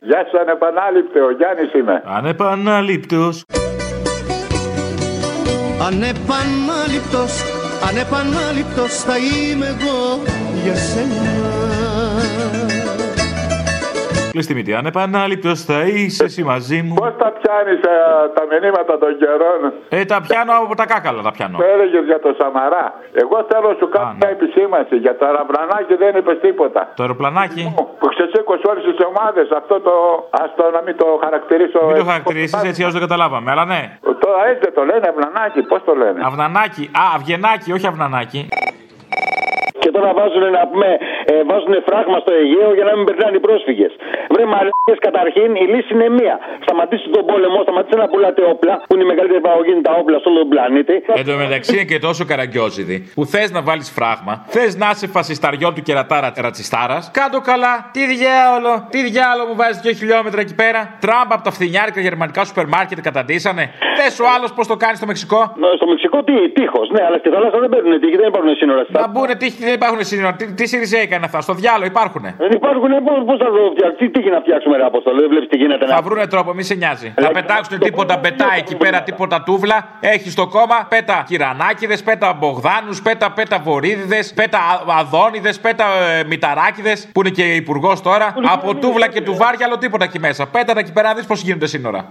Γεια σου, ανεπανάληπτε, ο Γιάννης είμαι. Ανεπανάληπτος. Ανεπανάληπτος, ανεπανάληπτος θα είμαι εγώ για σένα. Κλειστή μύτη. Ανεπανάληπτο θα είσαι εσύ μαζί μου. Πώς τα πιάνεις τα μηνύματα των καιρών; Ε, τα πιάνω από τα κάκαλα, τα πιάνω. Το έλεγε για το Σαμαρά. Εγώ θέλω να σου κάνω μια επισήμανση. Για το αεροπλανάκι δεν είπες τίποτα. Το αεροπλανάκι; Που ξεσήκωσε όλες τις ομάδες. Αυτό το. Α το να μην το χαρακτηρίσω. Μην το χαρακτηρίσεις έτσι, όσο δεν καταλάβαμε. Αλλά ναι. Τώρα έτσι δεν το λένε, αυνανάκι. Πώς το λένε; Αυνανάκι. Α, αυγενάκι, όχι αυνανάκι. Και τώρα βάζουν να πούμε, ε, βάζουν φράγμα στο Αιγαίο για να μην περνάνε οι πρόσφυγες. Βρε μαλακίες καταρχήν, η λύση είναι μία. Σταματήστε τον πόλεμο, σταματήστε να πουλάτε όπλα, που είναι η μεγαλύτερη παραγωγή τα όπλα σε όλο τον πλανήτη. Εν τω μεταξύ είναι και τόσο καραγκιόζιδη που θες να βάλεις φράγμα, θες να είσαι φασισταριό του κερατάρα ρατσιστάρας. Κάτω καλά, τι διάολο, τι διάολο μου βάζεις δύο χιλιόμετρα εκεί πέρα. Τραμπ από τα φθινιάρικα γερμανικά σούπερ μάρκετ καταντήσανε. Θες ο άλλος πώς το κάνει στο Μεξικό; Ναι, Στο Μεξικό τι, τείχος. Ναι, αλλά στη θάλασσα δεν παίρνουν τείχη, δεν υπάρχουν σύνορα. Να μπουν τύχη, δεν υπάρχουν σύνορα. Τι, τι Σιριζέικα είναι αυτά, στο διάλογο υπάρχουνε. Δεν υπάρχουν, πώ θα το φτιάξουμε, τι τύχη να φτιάξουμε, ρε Αποστολή, δεν βλέπει τι γίνεται. Θα βρούνε τρόπο, μη σε νοιάζει. Θα πετάξουν τίποτα μπετά εκεί πέρα, τίποτα τούβλα. Έχει στο κόμμα, πέτα κυρανάκιδε, πέτα μπογδάνου, πέτα πέτα βορύδιδε, πέτα αδόνιδε, πέτα ε, μηταράκιδε, που είναι και υπουργό τώρα. Από τούβλα και του βάρια, άλλο τίποτα εκεί μέσα. Πέτα τα εκεί πέρα, να δει πώ γίνονται σύνορα.